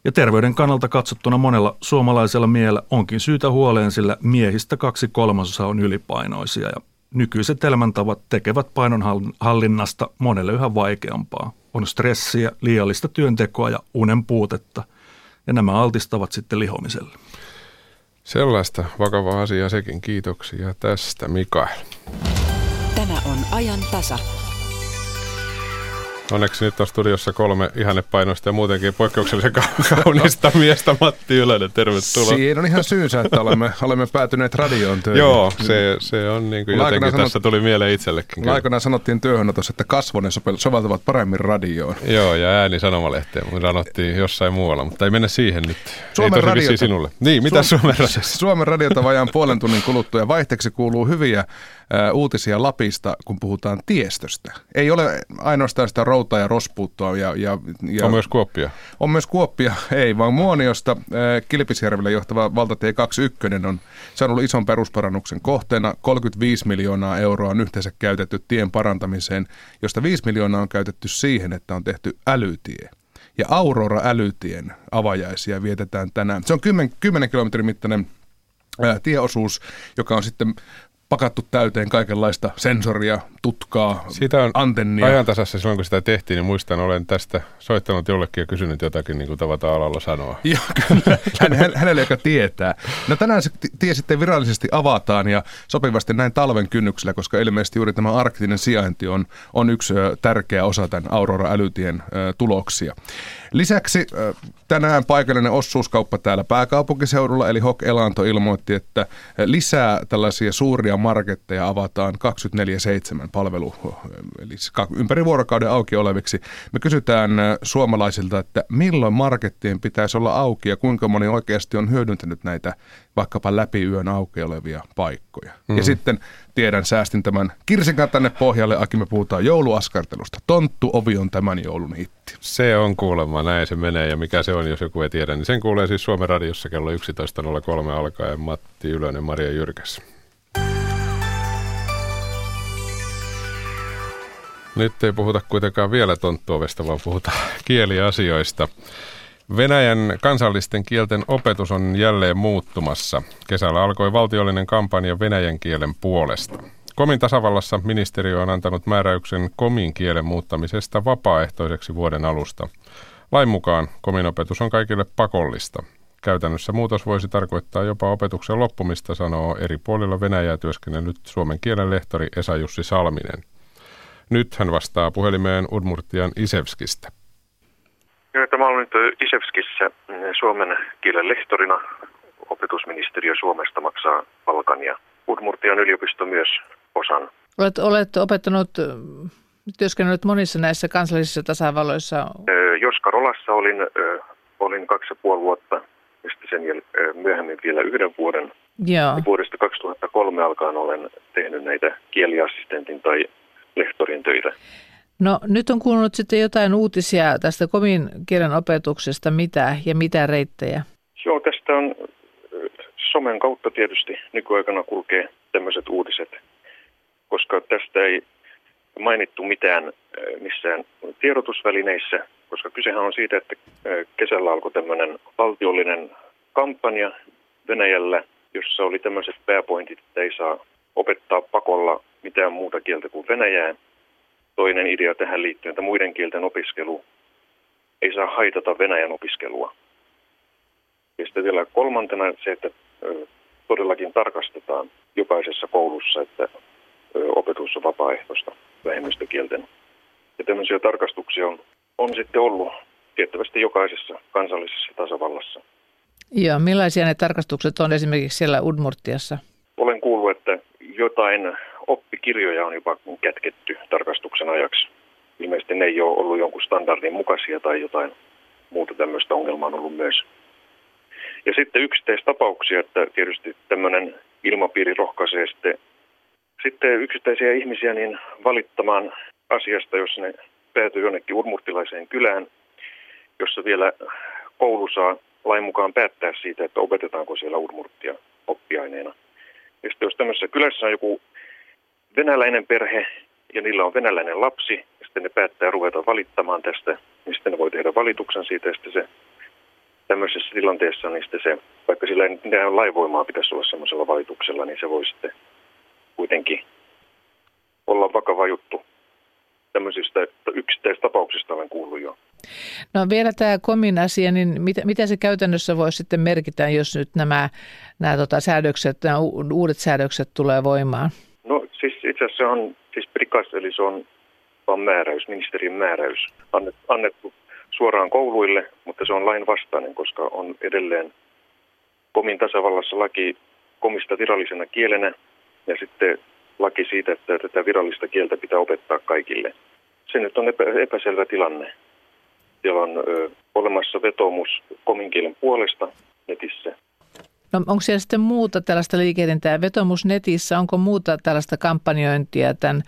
Ja terveyden kannalta katsottuna monella suomalaisella miehellä onkin syytä huoleen, sillä miehistä kaksi kolmasosa on ylipainoisia ja nykyiset elämäntavat tekevät painon hallinnasta monelle yhä vaikeampaa on stressiä, liiallista työntekoa ja unen puutetta, ja nämä altistavat sitten lihomiselle. Sellaista vakavaa asiaa sekin. Kiitoksia tästä, Mikael. Tämä on ajan tasa. Onneksi nyt on studiossa kolme ihannepainoista ja muutenkin poikkeuksellisen *laughs* kaunista miestä. Matti Ylönen, tervetuloa. Siinä on ihan syynsä, että olemme, olemme päätyneet radioon töihin. Joo, se, se on niin kuin jotenkin sanot, tässä tuli mieleen itsellekin. Aikanaan sanottiin työhönotossa, että kasvonen soveltuvat paremmin radioon. Joo, ja ääni sanomalehteen me sanottiin jossain muualla, mutta ei mennä siihen nyt. Suomen ei radiota, sinulle. Niin, mitä Suom- Suomen radiota? Suomen radiota vajaan puolen tunnin kuluttua ja vaihteeksi kuuluu hyviä uutisia Lapista, kun puhutaan tiestöstä. Ei ole ainoastaan sitä routaa ja rospuuttoa. Ja, ja, ja on myös Kuoppia. On myös Kuoppia, *laughs* ei, vaan Muoniosta Kilpisjärvelle johtava valtatie 21 on saanut ison perusparannuksen kohteena. 35 miljoonaa euroa on yhteensä käytetty tien parantamiseen, josta 5 miljoonaa on käytetty siihen, että on tehty älytie ja Aurora älytien avajaisia vietetään tänään. Se on 10, 10 kilometrin mittainen ää, tieosuus, joka on sitten pakattu täyteen kaikenlaista sensoria, tutkaa, Siitä on antennia. ajantasassa silloin, kun sitä tehtiin, niin muistan, olen tästä soittanut jollekin ja kysynyt jotakin, niin kuin tavataan alalla sanoa. *laughs* Joo, kyllä. Hän, hän, hänelle, joka tietää. No tänään se tie sitten virallisesti avataan ja sopivasti näin talven kynnyksellä, koska ilmeisesti juuri tämä arktinen sijainti on, on yksi tärkeä osa tämän Aurora-älytien tuloksia. Lisäksi tänään paikallinen osuuskauppa täällä pääkaupunkiseudulla, eli Hok Elanto ilmoitti, että lisää tällaisia suuria marketteja avataan 24-7 palvelu, eli ympäri vuorokauden auki oleviksi. Me kysytään suomalaisilta, että milloin markettien pitäisi olla auki ja kuinka moni oikeasti on hyödyntänyt näitä vaikkapa läpi yön auki olevia paikkoja. Mm. Ja sitten tiedän, säästin tämän kirsikan tänne pohjalle. Aki, me puhutaan jouluaskartelusta. Tonttu ovi on tämän joulun hitti. Se on kuulemma, näin se menee. Ja mikä se on, jos joku ei tiedä, niin sen kuulee siis Suomen radiossa kello 11.03 alkaen Matti Ylönen, Maria Jyrkäs. Nyt ei puhuta kuitenkaan vielä tonttuovesta, vaan puhutaan kieliasioista. Venäjän kansallisten kielten opetus on jälleen muuttumassa. Kesällä alkoi valtiollinen kampanja venäjän kielen puolesta. Komin tasavallassa ministeriö on antanut määräyksen komin kielen muuttamisesta vapaaehtoiseksi vuoden alusta. Lain mukaan komin opetus on kaikille pakollista. Käytännössä muutos voisi tarkoittaa jopa opetuksen loppumista, sanoo eri puolilla Venäjää työskennellyt suomen kielen lehtori Esa-Jussi Salminen. Nyt hän vastaa puhelimeen Udmurtian Isevskistä. Tämä on nyt Isevskissä suomen kielen lehtorina. Opetusministeriö Suomesta maksaa palkan ja Udmurtian yliopisto myös osan. Olet, olet opettanut, työskennellyt monissa näissä kansallisissa tasavalloissa. Joskarolassa olin, olin kaksi ja puoli vuotta ja sitten sen jäl- myöhemmin vielä yhden vuoden. Joo. Ja vuodesta 2003 alkaen olen tehnyt näitä kieliassistentin tai lehtorin töitä. No nyt on kuulunut sitten jotain uutisia tästä komin kielen opetuksesta, mitä ja mitä reittejä? Joo, tästä on somen kautta tietysti nykyaikana kulkee tämmöiset uutiset, koska tästä ei mainittu mitään missään tiedotusvälineissä, koska kysehän on siitä, että kesällä alkoi tämmöinen valtiollinen kampanja Venäjällä, jossa oli tämmöiset pääpointit, että ei saa opettaa pakolla mitään muuta kieltä kuin venäjää. Toinen idea tähän liittyen, että muiden kielten opiskelu ei saa haitata Venäjän opiskelua. Ja sitten vielä kolmantena se, että todellakin tarkastetaan jokaisessa koulussa, että opetus on vapaaehtoista vähemmistökielten. Ja tämmöisiä tarkastuksia on, on sitten ollut tiettävästi jokaisessa kansallisessa tasavallassa. Joo, millaisia ne tarkastukset on esimerkiksi siellä Udmurtiassa? Olen kuullut, että jotain oppikirjoja on jopa kätketty tarkastuksen ajaksi. Ilmeisesti ne ei ole ollut jonkun standardin mukaisia tai jotain muuta tämmöistä ongelmaa on ollut myös. Ja sitten yksittäistapauksia, että tietysti tämmöinen ilmapiiri rohkaisee sitten, sitten yksittäisiä ihmisiä niin valittamaan asiasta, jos ne päätyy jonnekin urmurtilaiseen kylään, jossa vielä koulu saa lain mukaan päättää siitä, että opetetaanko siellä urmurttia oppiaineena. Ja sitten jos tämmöisessä kylässä on joku venäläinen perhe ja niillä on venäläinen lapsi, ja sitten ne päättää ruveta valittamaan tästä, niin sitten ne voi tehdä valituksen siitä, ja sitten se tämmöisessä tilanteessa, niin sitten se, vaikka sillä ei mitään laivoimaa pitäisi olla semmoisella valituksella, niin se voi sitten kuitenkin olla vakava juttu. Tämmöisistä yksittäistapauksista olen kuullut jo. No vielä tämä komin asia, niin mitä, mitä se käytännössä voi sitten merkitä, jos nyt nämä, nämä tota, säädökset, nämä uudet säädökset tulee voimaan? Itse asiassa se on siis prikas, eli se on vaan määräys, ministerin määräys, annettu suoraan kouluille, mutta se on lain vastainen, koska on edelleen komin tasavallassa laki komista virallisena kielenä ja sitten laki siitä, että tätä virallista kieltä pitää opettaa kaikille. Se nyt on epä, epäselvä tilanne. Siellä on ö, olemassa vetoomus komin kielen puolesta netissä. No onko siellä sitten muuta tällaista liikehdintää? Vetomus netissä, onko muuta tällaista kampanjointia tämän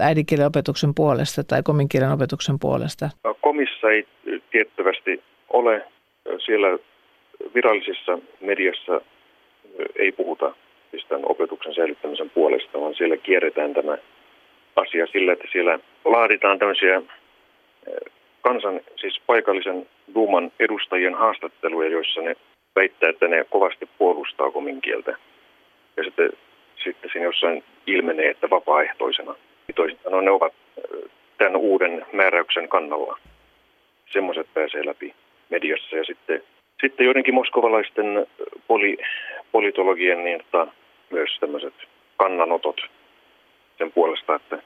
äidinkielen opetuksen puolesta tai kominkielen opetuksen puolesta? Komissa ei tiettävästi ole. Siellä virallisessa mediassa ei puhuta siis tämän opetuksen säilyttämisen puolesta, vaan siellä kierretään tämä asia sillä, että siellä laaditaan tämmöisiä kansan, siis paikallisen Duuman edustajien haastatteluja, joissa ne väittää, että ne kovasti puolustaa kominkieltä. Ja sitten, sitten siinä jossain ilmenee, että vapaaehtoisena. Toisin sanoen ne ovat tämän uuden määräyksen kannalla. Semmoiset pääsee läpi mediassa ja sitten, sitten joidenkin moskovalaisten poli, politologien niin, että myös tämmöiset kannanotot sen puolesta, että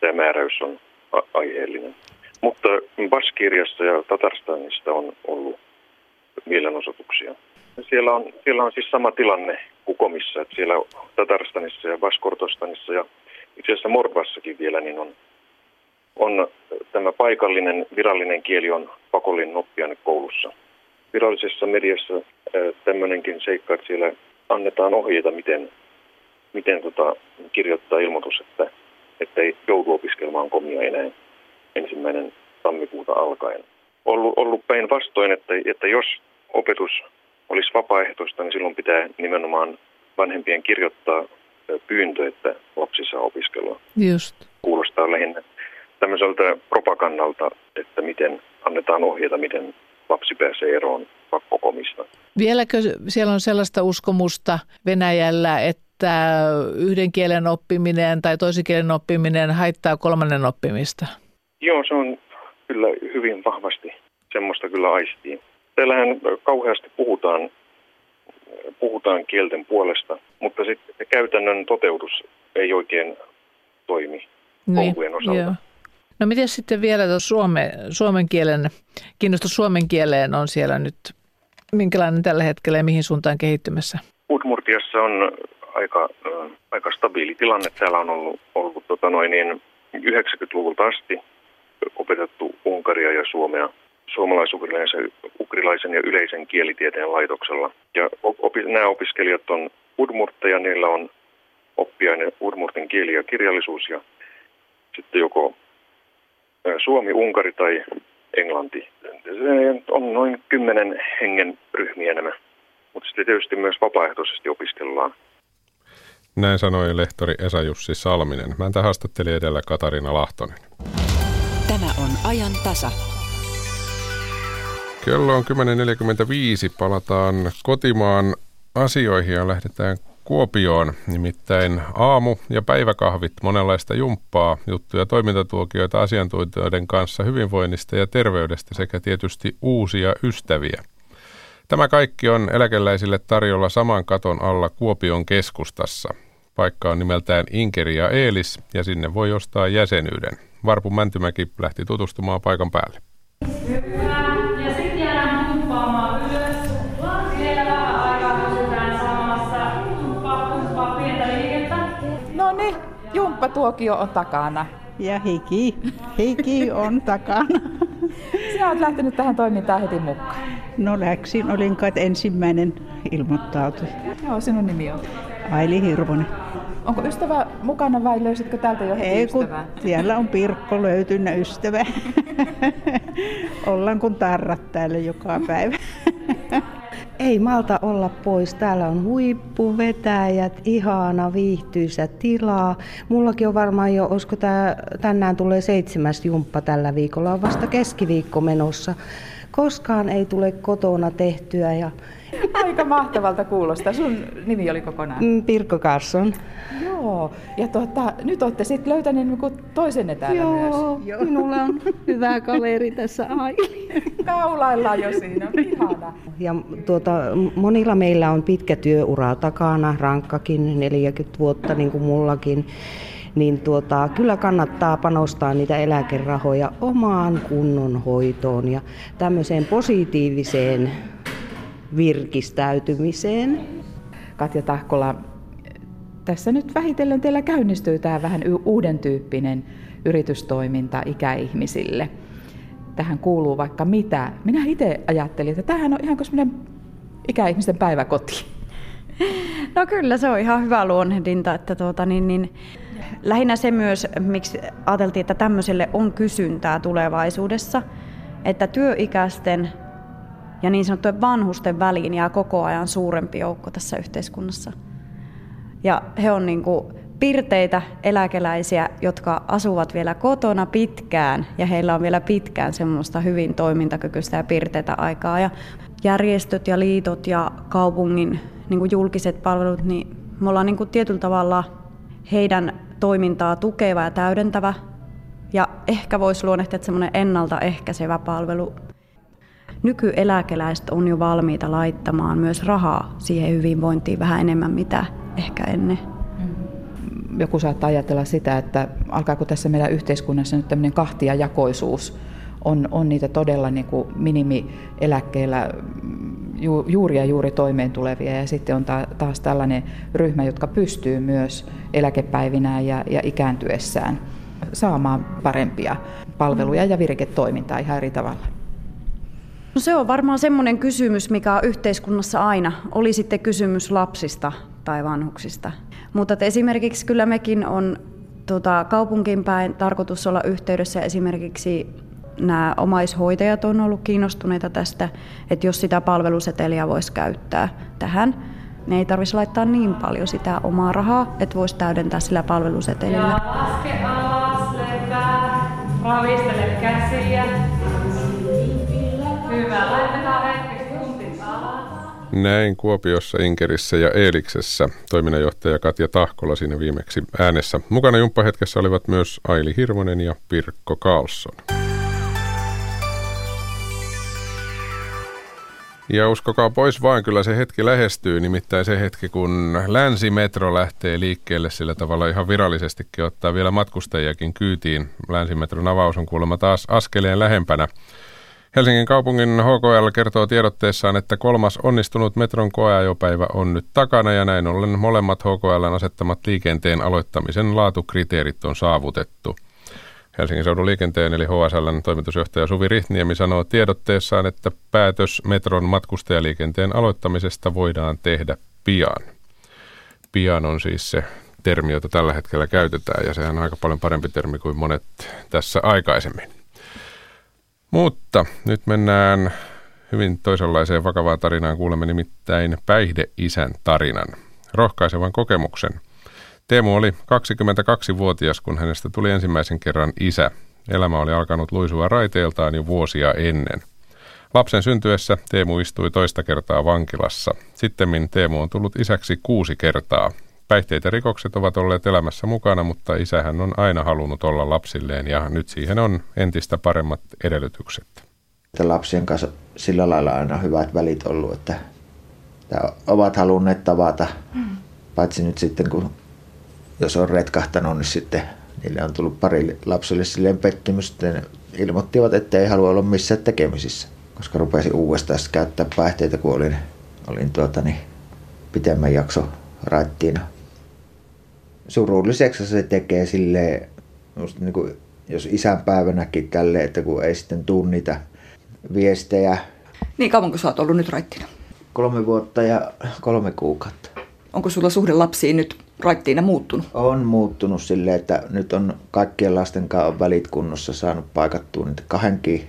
tämä määräys on aiheellinen. Mutta Baskiriassa ja Tatarstanista on ollut mielenosoituksia. Siellä on, siellä on siis sama tilanne kuin komissa, että siellä Tatarstanissa ja Baskortostanissa ja itse asiassa Mordvassakin vielä niin on, on tämä paikallinen virallinen kieli on pakollinen oppia koulussa. Virallisessa mediassa tämmöinenkin seikka, että siellä annetaan ohjeita, miten, miten tota, kirjoittaa ilmoitus, että, että ei joudu opiskelemaan komia enää ensimmäinen tammikuuta alkaen. Ollut, ollut päinvastoin, että, että jos opetus olisi vapaaehtoista, niin silloin pitää nimenomaan vanhempien kirjoittaa pyyntö, että lapsi saa opiskelua. Just. Kuulostaa lähinnä tämmöiseltä propagandalta, että miten annetaan ohjeita, miten lapsi pääsee eroon pakkokomista. Vieläkö siellä on sellaista uskomusta Venäjällä, että yhden kielen oppiminen tai toisen kielen oppiminen haittaa kolmannen oppimista? Joo, se on kyllä hyvin vahvasti semmoista kyllä aistiin. Täällähän kauheasti puhutaan, puhutaan kielten puolesta, mutta sitten käytännön toteutus ei oikein toimi niin, koulujen osalta. Joo. No miten sitten vielä suome, suomen kielen, kiinnostus suomen kieleen on siellä nyt, minkälainen tällä hetkellä ja mihin suuntaan kehittymässä? Udmurtiassa on aika, äh, aika stabiili tilanne. Täällä on ollut, ollut tota noin niin 90-luvulta asti opetettu Unkaria ja Suomea suomalais-ukrilaisen ja yleisen kielitieteen laitoksella. Ja opi, nämä opiskelijat on udmurtteja, niillä on oppiaine udmurtin kieli ja kirjallisuus ja sitten joko Suomi, Unkari tai Englanti. Se on noin kymmenen hengen ryhmiä nämä, mutta sitten tietysti myös vapaaehtoisesti opiskellaan. Näin sanoi lehtori Esa-Jussi Salminen. Mä haastattelin edellä Katarina Lahtonen. Tämä on ajan tasa. Kello on 10.45. Palataan kotimaan asioihin ja lähdetään Kuopioon. Nimittäin aamu- ja päiväkahvit, monenlaista jumppaa, juttuja, toimintatuokioita asiantuntijoiden kanssa hyvinvoinnista ja terveydestä sekä tietysti uusia ystäviä. Tämä kaikki on eläkeläisille tarjolla saman katon alla Kuopion keskustassa. Paikka on nimeltään Inkeri ja Eelis ja sinne voi ostaa jäsenyyden. Varpu Mäntymäki lähti tutustumaan paikan päälle. Jumppatuokio on takana. Ja hiki, hiki on takana. *laughs* Sinä olet lähtenyt tähän toimintaan heti mukaan. No läksin, olin kai ensimmäinen ilmoittautu. Joo, sinun nimi on? Aili Hirvonen. Onko ystävä mukana vai löysitkö täältä jo heti Ei, ystävää? siellä on Pirkko löytynyt ystävä. *laughs* Ollaan kun tarrat täällä joka päivä. *laughs* Ei malta olla pois. Täällä on huippuvetäjät, ihana viihtyisä tilaa. Mullakin on varmaan jo, olisiko tää, tänään tulee seitsemäs jumppa tällä viikolla. On vasta keskiviikko menossa. Koskaan ei tule kotona tehtyä ja *laughs* Aika mahtavalta kuulostaa. Sun nimi oli kokonaan? Mm, Pirkko Karsson. Joo, ja tuota, nyt olette sitten löytäneet niinku toisenne täällä Joo, myös. Joo, minulla on hyvä kaveri tässä Aili. *laughs* Kaulaillaan jo siinä, ihana. Ja tuota, monilla meillä on pitkä työura takana, rankkakin, 40 vuotta niin kuin mullakin niin tuota, kyllä kannattaa panostaa niitä eläkerahoja omaan kunnon hoitoon ja tämmöiseen positiiviseen virkistäytymiseen. Katja Tahkola, tässä nyt vähitellen teillä käynnistyy tämä vähän uuden tyyppinen yritystoiminta ikäihmisille. Tähän kuuluu vaikka mitä. Minä itse ajattelin, että tämähän on ihan kuin ikäihmisten päiväkoti? No kyllä, se on ihan hyvä luonnehdinta. Että tuota, niin, niin, lähinnä se myös, miksi ajateltiin, että tämmöiselle on kysyntää tulevaisuudessa, että työikäisten ja niin sanottujen vanhusten väliin jää koko ajan suurempi joukko tässä yhteiskunnassa. Ja he on niin kuin pirteitä eläkeläisiä, jotka asuvat vielä kotona pitkään ja heillä on vielä pitkään semmoista hyvin toimintakykyistä ja pirteitä aikaa. Ja järjestöt ja liitot ja kaupungin niin kuin julkiset palvelut, niin me ollaan niin kuin tietyllä tavalla heidän toimintaa tukeva ja täydentävä. Ja ehkä voisi luonnehtia, että semmoinen ennaltaehkäisevä palvelu. Nykyeläkeläiset on jo valmiita laittamaan myös rahaa siihen hyvinvointiin vähän enemmän mitä ehkä ennen. Joku saattaa ajatella sitä, että alkaako tässä meidän yhteiskunnassa nyt tämmöinen kahtiajakoisuus on, on niitä todella niin kuin minimieläkkeellä ju, juuri ja juuri toimeen tulevia ja sitten on ta, taas tällainen ryhmä, jotka pystyy myös eläkepäivinään ja, ja ikääntyessään saamaan parempia palveluja ja viriketoimintaa ihan eri tavalla. No se on varmaan semmoinen kysymys, mikä on yhteiskunnassa aina, oli sitten kysymys lapsista tai vanhuksista. Mutta esimerkiksi kyllä mekin on tota, kaupunkiin päin tarkoitus olla yhteydessä esimerkiksi nämä omaishoitajat on ollut kiinnostuneita tästä, että jos sitä palveluseteliä voisi käyttää tähän, niin ei tarvitsisi laittaa niin paljon sitä omaa rahaa, että voisi täydentää sillä palvelusetelillä. Ja laske alas, lepää, ravistele käsiä. Hyvä, hetkeksi. Näin Kuopiossa, Inkerissä ja Eeliksessä toiminnanjohtaja Katja Tahkola siinä viimeksi äänessä. Mukana jumppahetkessä olivat myös Aili Hirvonen ja Pirkko Karlsson. Ja uskokaa pois vaan, kyllä se hetki lähestyy, nimittäin se hetki, kun länsimetro lähtee liikkeelle sillä tavalla ihan virallisestikin ottaa vielä matkustajiakin kyytiin. Länsimetron avaus on kuulemma taas askeleen lähempänä. Helsingin kaupungin HKL kertoo tiedotteessaan, että kolmas onnistunut metron koeajopäivä on nyt takana ja näin ollen molemmat HKLn asettamat liikenteen aloittamisen laatukriteerit on saavutettu. Helsingin seudun liikenteen eli HSLn toimitusjohtaja Suvi Rihtniemi sanoo tiedotteessaan, että päätös metron matkustajaliikenteen aloittamisesta voidaan tehdä pian. Pian on siis se termi, jota tällä hetkellä käytetään ja sehän on aika paljon parempi termi kuin monet tässä aikaisemmin. Mutta nyt mennään hyvin toisenlaiseen vakavaan tarinaan. Kuulemme nimittäin päihdeisän tarinan. Rohkaisevan kokemuksen – Teemu oli 22-vuotias, kun hänestä tuli ensimmäisen kerran isä. Elämä oli alkanut luisua raiteeltaan jo vuosia ennen. Lapsen syntyessä Teemu istui toista kertaa vankilassa. Sittemmin Teemu on tullut isäksi kuusi kertaa. Päihteitä rikokset ovat olleet elämässä mukana, mutta isähän on aina halunnut olla lapsilleen ja nyt siihen on entistä paremmat edellytykset. Että lapsien kanssa sillä lailla aina hyvät välit ollut, että ovat halunneet tavata, mm. paitsi nyt sitten kun jos on retkahtanut, niin sitten niille on tullut pari lapselle silleen pettymys, ne ilmoittivat, että ei halua olla missään tekemisissä, koska rupesin uudestaan käyttää päihteitä, kun olin, olin tuota, niin, pitemmän jakso raittiina. Surulliseksi se tekee silleen, niin kuin, jos isänpäivänäkin tälle, että kun ei sitten tuu niitä viestejä. Niin kauanko sä oot ollut nyt raittina? Kolme vuotta ja kolme kuukautta. Onko sulla suhde lapsiin nyt raittiina muuttunut? On muuttunut silleen, että nyt on kaikkien lasten kanssa välit kunnossa saanut paikattua niitä kahdenkin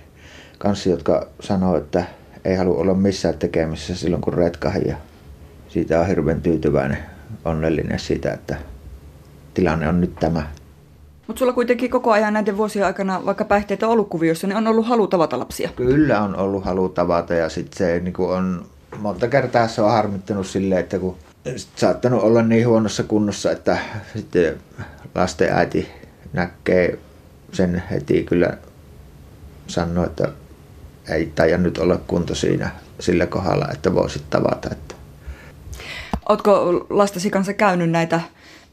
kanssa, jotka sanoo, että ei halua olla missään tekemisissä silloin kun retkahin ja siitä on hirveän tyytyväinen, onnellinen siitä, että tilanne on nyt tämä. Mutta sulla kuitenkin koko ajan näiden vuosien aikana, vaikka päihteitä on ollut kuviossa, niin on ollut halu tavata lapsia. Kyllä on ollut halu tavata ja sitten se niin on monta kertaa se on harmittanut silleen, että kun saattanut olla niin huonossa kunnossa, että sitten lasten äiti näkee sen heti kyllä sanoo, että ei taida nyt olla kunto siinä sillä kohdalla, että voisit tavata. Että. Oletko lastasi kanssa käynyt näitä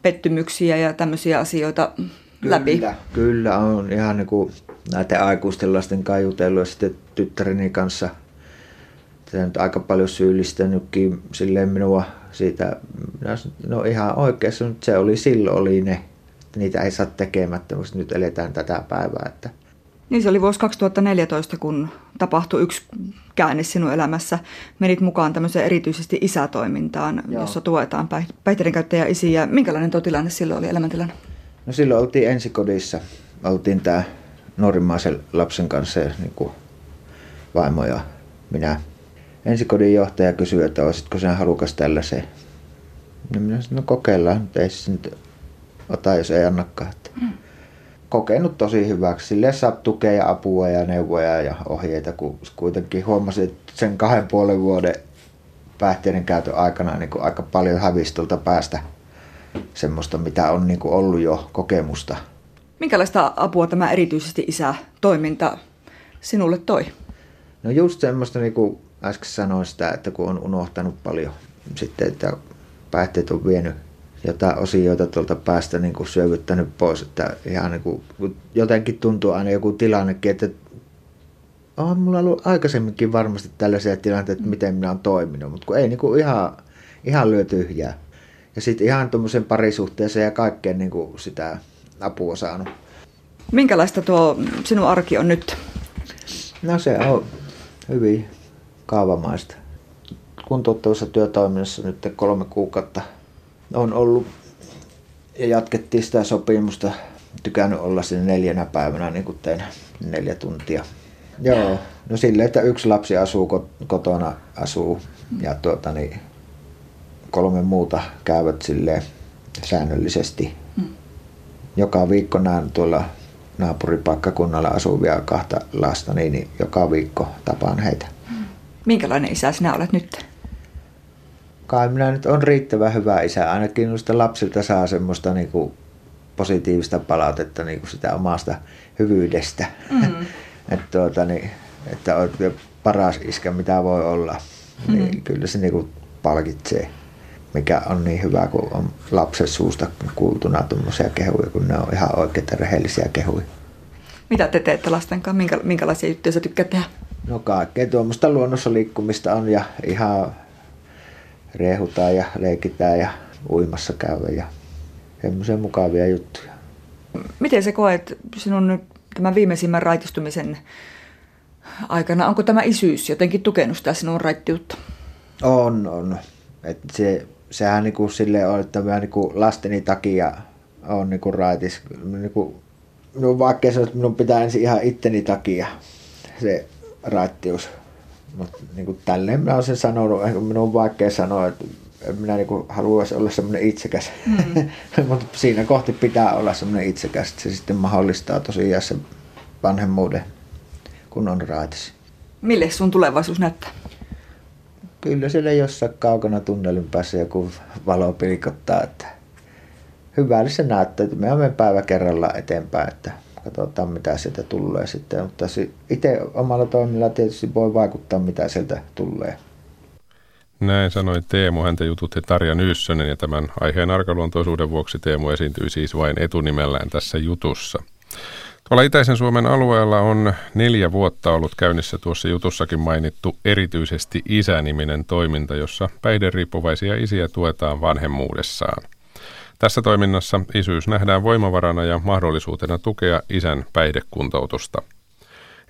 pettymyksiä ja tämmöisiä asioita läpi? Kyllä, kyllä on ihan niin kuin näiden aikuisten lasten kanssa sitten tyttäreni kanssa – sitä nyt aika paljon syyllistänytkin silleen minua siitä, no ihan oikeassa, mutta se oli silloin oli ne, niitä ei saa tekemättä, koska nyt eletään tätä päivää. Että. Niin se oli vuosi 2014, kun tapahtui yksi käänne sinun elämässä. Menit mukaan tämmöiseen erityisesti isätoimintaan, Joo. jossa tuetaan päihteiden käyttäjä isiä. Minkälainen tuo tilanne silloin oli elämäntilanne? No silloin oltiin ensikodissa. Oltiin tämä nuorimmaisen lapsen kanssa ja niin kuin vaimo ja minä. Ensikodin johtaja kysyi, että olisitko sinä halukas tällaiseen. No minä sanoin, no kokeillaan, mutta ei se nyt ota, jos ei annakaan. Mm. Kokenut tosi hyväksi. Sille saa tukea ja apua ja neuvoja ja ohjeita, kun kuitenkin huomasin, että sen kahden puolen vuoden päihteiden käytön aikana niin kuin aika paljon hävistöltä päästä semmoista, mitä on niin kuin ollut jo kokemusta. Minkälaista apua tämä erityisesti isä-toiminta sinulle toi? No just semmoista, niin kuin äsken sanoin sitä, että kun on unohtanut paljon sitten, että päihteet on vienyt jotain osioita tuolta päästä niin kuin syövyttänyt pois. Että ihan niin kuin, jotenkin tuntuu aina joku tilannekin, että on mulla ollut aikaisemminkin varmasti tällaisia tilanteita, että miten minä olen toiminut, mutta kun ei niin kuin ihan, ihan lyö tyhjää. Ja sitten ihan tuommoisen parisuhteeseen ja kaikkeen niin kuin sitä apua saanut. Minkälaista tuo sinun arki on nyt? No se on hyvin kaavamaista. Kuntouttavassa työtoiminnassa nyt kolme kuukautta on ollut ja jatkettiin sitä sopimusta. Tykännyt olla sinne neljänä päivänä, niin kuin tein neljä tuntia. Joo, no silleen, että yksi lapsi asuu kotona, asuu ja tuota, niin, kolme muuta käyvät sille säännöllisesti. Mm. Joka viikko näen tuolla naapuripaikkakunnalla asuvia kahta lasta, niin, niin joka viikko tapaan heitä. Minkälainen isä sinä olet nyt? Kai minä nyt on riittävän hyvä isä. Ainakin noista lapsilta saa semmoista niin kuin positiivista palautetta niin kuin sitä omasta hyvyydestä. *laughs* Mm. että, tuota, niin, että olet paras iskä, mitä voi olla. Mm. Niin kyllä se niin kuin palkitsee mikä on niin hyvä, kun on lapsen suusta kuultuna tuommoisia kehuja, kun ne on ihan oikeita rehellisiä kehuja. Mitä te teette lasten kanssa? Minkä, minkälaisia juttuja sä tykkäät tehdä? No kaikkea tuommoista luonnossa liikkumista on ja ihan rehutaan ja leikitään ja uimassa käydä ja semmoisia mukavia juttuja. Miten se koet sinun nyt tämän viimeisimmän raitistumisen aikana? Onko tämä isyys jotenkin tukenut sitä sinun raittiutta? On, on. Et se, sehän niinku sille on, että mä niinku lasteni takia on niinku raitis. Niinku, minun vaikea sanoa, että minun pitää ensin ihan itteni takia se raittius. Mutta niin tälleen minä olen sen sanonut, minun on vaikea sanoa, että minä niin haluaisin olla semmoinen itsekäs. Mm. *laughs* Mutta siinä kohti pitää olla semmoinen itsekäs, että se sitten mahdollistaa tosiaan sen vanhemmuuden, kun on raitis. Mille sun tulevaisuus näyttää? Kyllä siellä jossain kaukana tunnelin päässä joku valo pilkottaa, että hyvältä se näyttää, että me olemme päivä kerrallaan eteenpäin, että katsotaan mitä sieltä tulee sitten. Mutta itse omalla toimilla tietysti voi vaikuttaa mitä sieltä tulee. Näin sanoi Teemu. Häntä jututti Tarja Nyyssönen ja tämän aiheen arkaluontoisuuden vuoksi Teemu esiintyi siis vain etunimellään tässä jutussa. Tuolla Itäisen Suomen alueella on neljä vuotta ollut käynnissä tuossa jutussakin mainittu erityisesti isäniminen toiminta, jossa päihderiippuvaisia isiä tuetaan vanhemmuudessaan. Tässä toiminnassa isyys nähdään voimavarana ja mahdollisuutena tukea isän päihdekuntoutusta.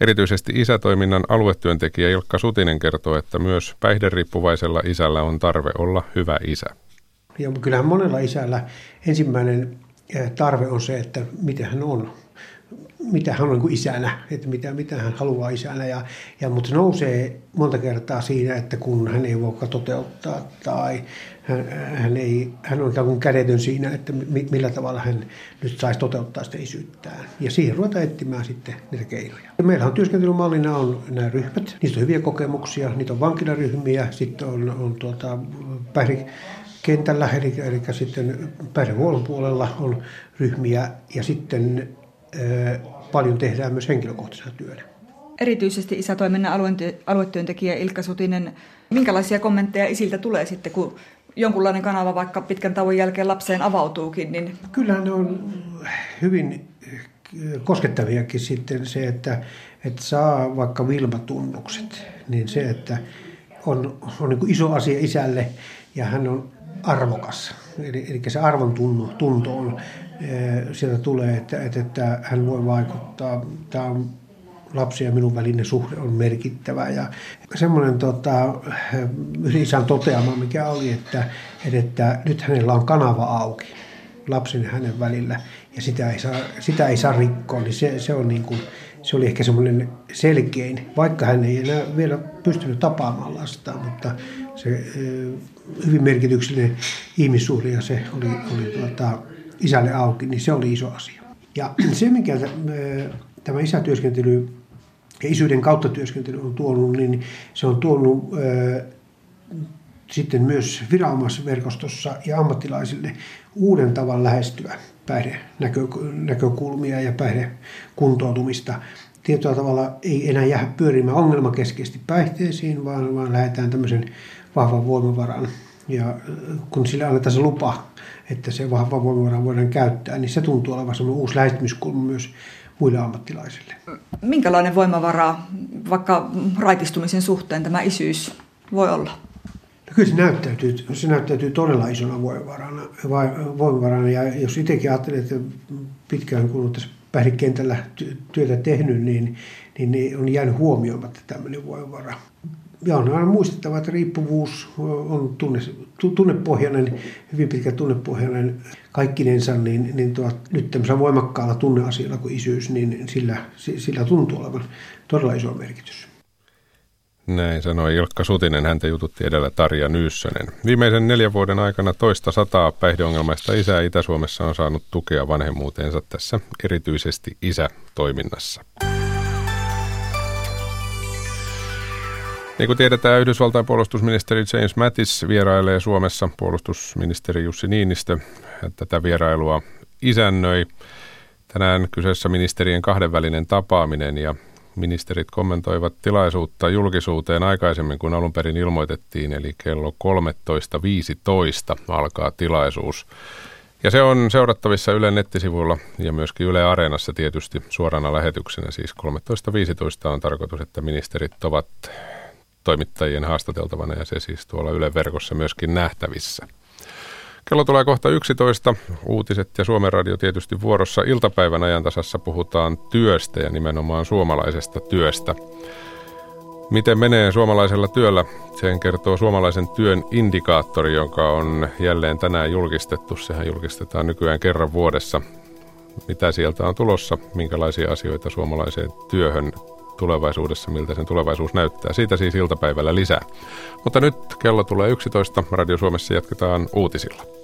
Erityisesti isätoiminnan aluetyöntekijä Ilkka Sutinen kertoo, että myös päihderiippuvaisella isällä on tarve olla hyvä isä. Ja kyllähän monella isällä ensimmäinen eh, tarve on se, että miten hän on mitä hän on niin kuin isänä, että mitä, mitä hän haluaa isänä. Ja, ja, mutta se nousee monta kertaa siinä, että kun hän ei voi toteuttaa tai hän, hän, ei, hän on ikään kuin kädetön siinä, että millä tavalla hän nyt saisi toteuttaa sitä isyyttään. Ja siihen ruvetaan etsimään sitten niitä keinoja. Meillä on työskentelymallina on nämä ryhmät, niistä on hyviä kokemuksia, niitä on vankilaryhmiä, sitten on, on tuota, päihde, kentällä, eli, eli sitten päihdehuollon puolella on ryhmiä ja sitten paljon tehdään myös henkilökohtaisena työnä. Erityisesti isätoiminnan aluetyöntekijä Ilkka Sutinen, minkälaisia kommentteja isiltä tulee sitten, kun jonkunlainen kanava vaikka pitkän tauon jälkeen lapseen avautuukin? Niin... Kyllähän ne on hyvin koskettaviakin sitten se, että, että saa vaikka Vilma-tunnukset, niin se, että on, on niin iso asia isälle ja hän on arvokas. Eli, eli se arvon tunno, tunto on sieltä tulee, että, että, että hän voi vaikuttaa. Tämä on lapsi ja minun välinen suhde on merkittävä. Ja semmoinen tota, isän toteama, mikä oli, että, että nyt hänellä on kanava auki lapsen ja hänen välillä ja sitä ei saa, sitä ei saa rikkoa, niin se, se, on niin kuin, se oli ehkä semmoinen selkein, vaikka hän ei enää vielä pystynyt tapaamaan lasta, mutta se hyvin merkityksellinen ihmissuhde ja se oli, oli tuota, isälle auki, niin se oli iso asia. Ja se, mikä tämä isätyöskentely ja isyyden kautta työskentely on tuonut, niin se on tuonut sitten myös viranomaisverkostossa ja ammattilaisille uuden tavan lähestyä päihdenäkökulmia ja päihdekuntoutumista. Tietyllä tavalla ei enää jää pyörimään ongelmakeskeisesti päihteisiin, vaan, vaan lähdetään tämmöisen vahvan voimavaran. Ja kun sille annetaan se lupa, että se vahva voimavara voidaan käyttää, niin se tuntuu olevan semmoinen uusi lähestymiskulma myös muille ammattilaisille. Minkälainen voimavara vaikka raitistumisen suhteen tämä isyys voi olla? No kyllä se näyttäytyy, se näyttäytyy todella isona voimavarana, voimavarana ja jos itsekin ajattelee, että pitkään kun on tässä päihdekentällä työtä tehnyt, niin, niin, niin on jäänyt huomioimatta tämmöinen voimavara. Ja on aina muistettava, että riippuvuus on tunne, tunnepohjainen, hyvin pitkä tunnepohjainen kaikkinensa, niin, niin tuo, nyt tämmöisellä voimakkaalla tunneasialla kuin isyys, niin sillä, sillä tuntuu olevan todella iso merkitys. Näin sanoi Ilkka Sutinen, häntä jututti edellä Tarja Nyyssönen. Viimeisen neljän vuoden aikana toista sataa päihdeongelmaista isää Itä-Suomessa on saanut tukea vanhemmuuteensa tässä erityisesti isätoiminnassa. Niin kuin tiedetään, Yhdysvaltain puolustusministeri James Mattis vierailee Suomessa puolustusministeri Jussi Niinistö. Tätä vierailua isännöi. Tänään kyseessä ministerien kahdenvälinen tapaaminen ja ministerit kommentoivat tilaisuutta julkisuuteen aikaisemmin kuin alun perin ilmoitettiin, eli kello 13.15 alkaa tilaisuus. Ja se on seurattavissa Yle nettisivuilla ja myöskin Yle Areenassa tietysti suorana lähetyksenä. Siis 13.15 on tarkoitus, että ministerit ovat toimittajien haastateltavana ja se siis tuolla Yle verkossa myöskin nähtävissä. Kello tulee kohta 11. Uutiset ja Suomen radio tietysti vuorossa. Iltapäivän ajantasassa puhutaan työstä ja nimenomaan suomalaisesta työstä. Miten menee suomalaisella työllä? Sen kertoo suomalaisen työn indikaattori, joka on jälleen tänään julkistettu. Sehän julkistetaan nykyään kerran vuodessa. Mitä sieltä on tulossa? Minkälaisia asioita suomalaiseen työhön tulevaisuudessa, miltä sen tulevaisuus näyttää. Siitä siis iltapäivällä lisää. Mutta nyt kello tulee 11. Radio Suomessa jatketaan uutisilla.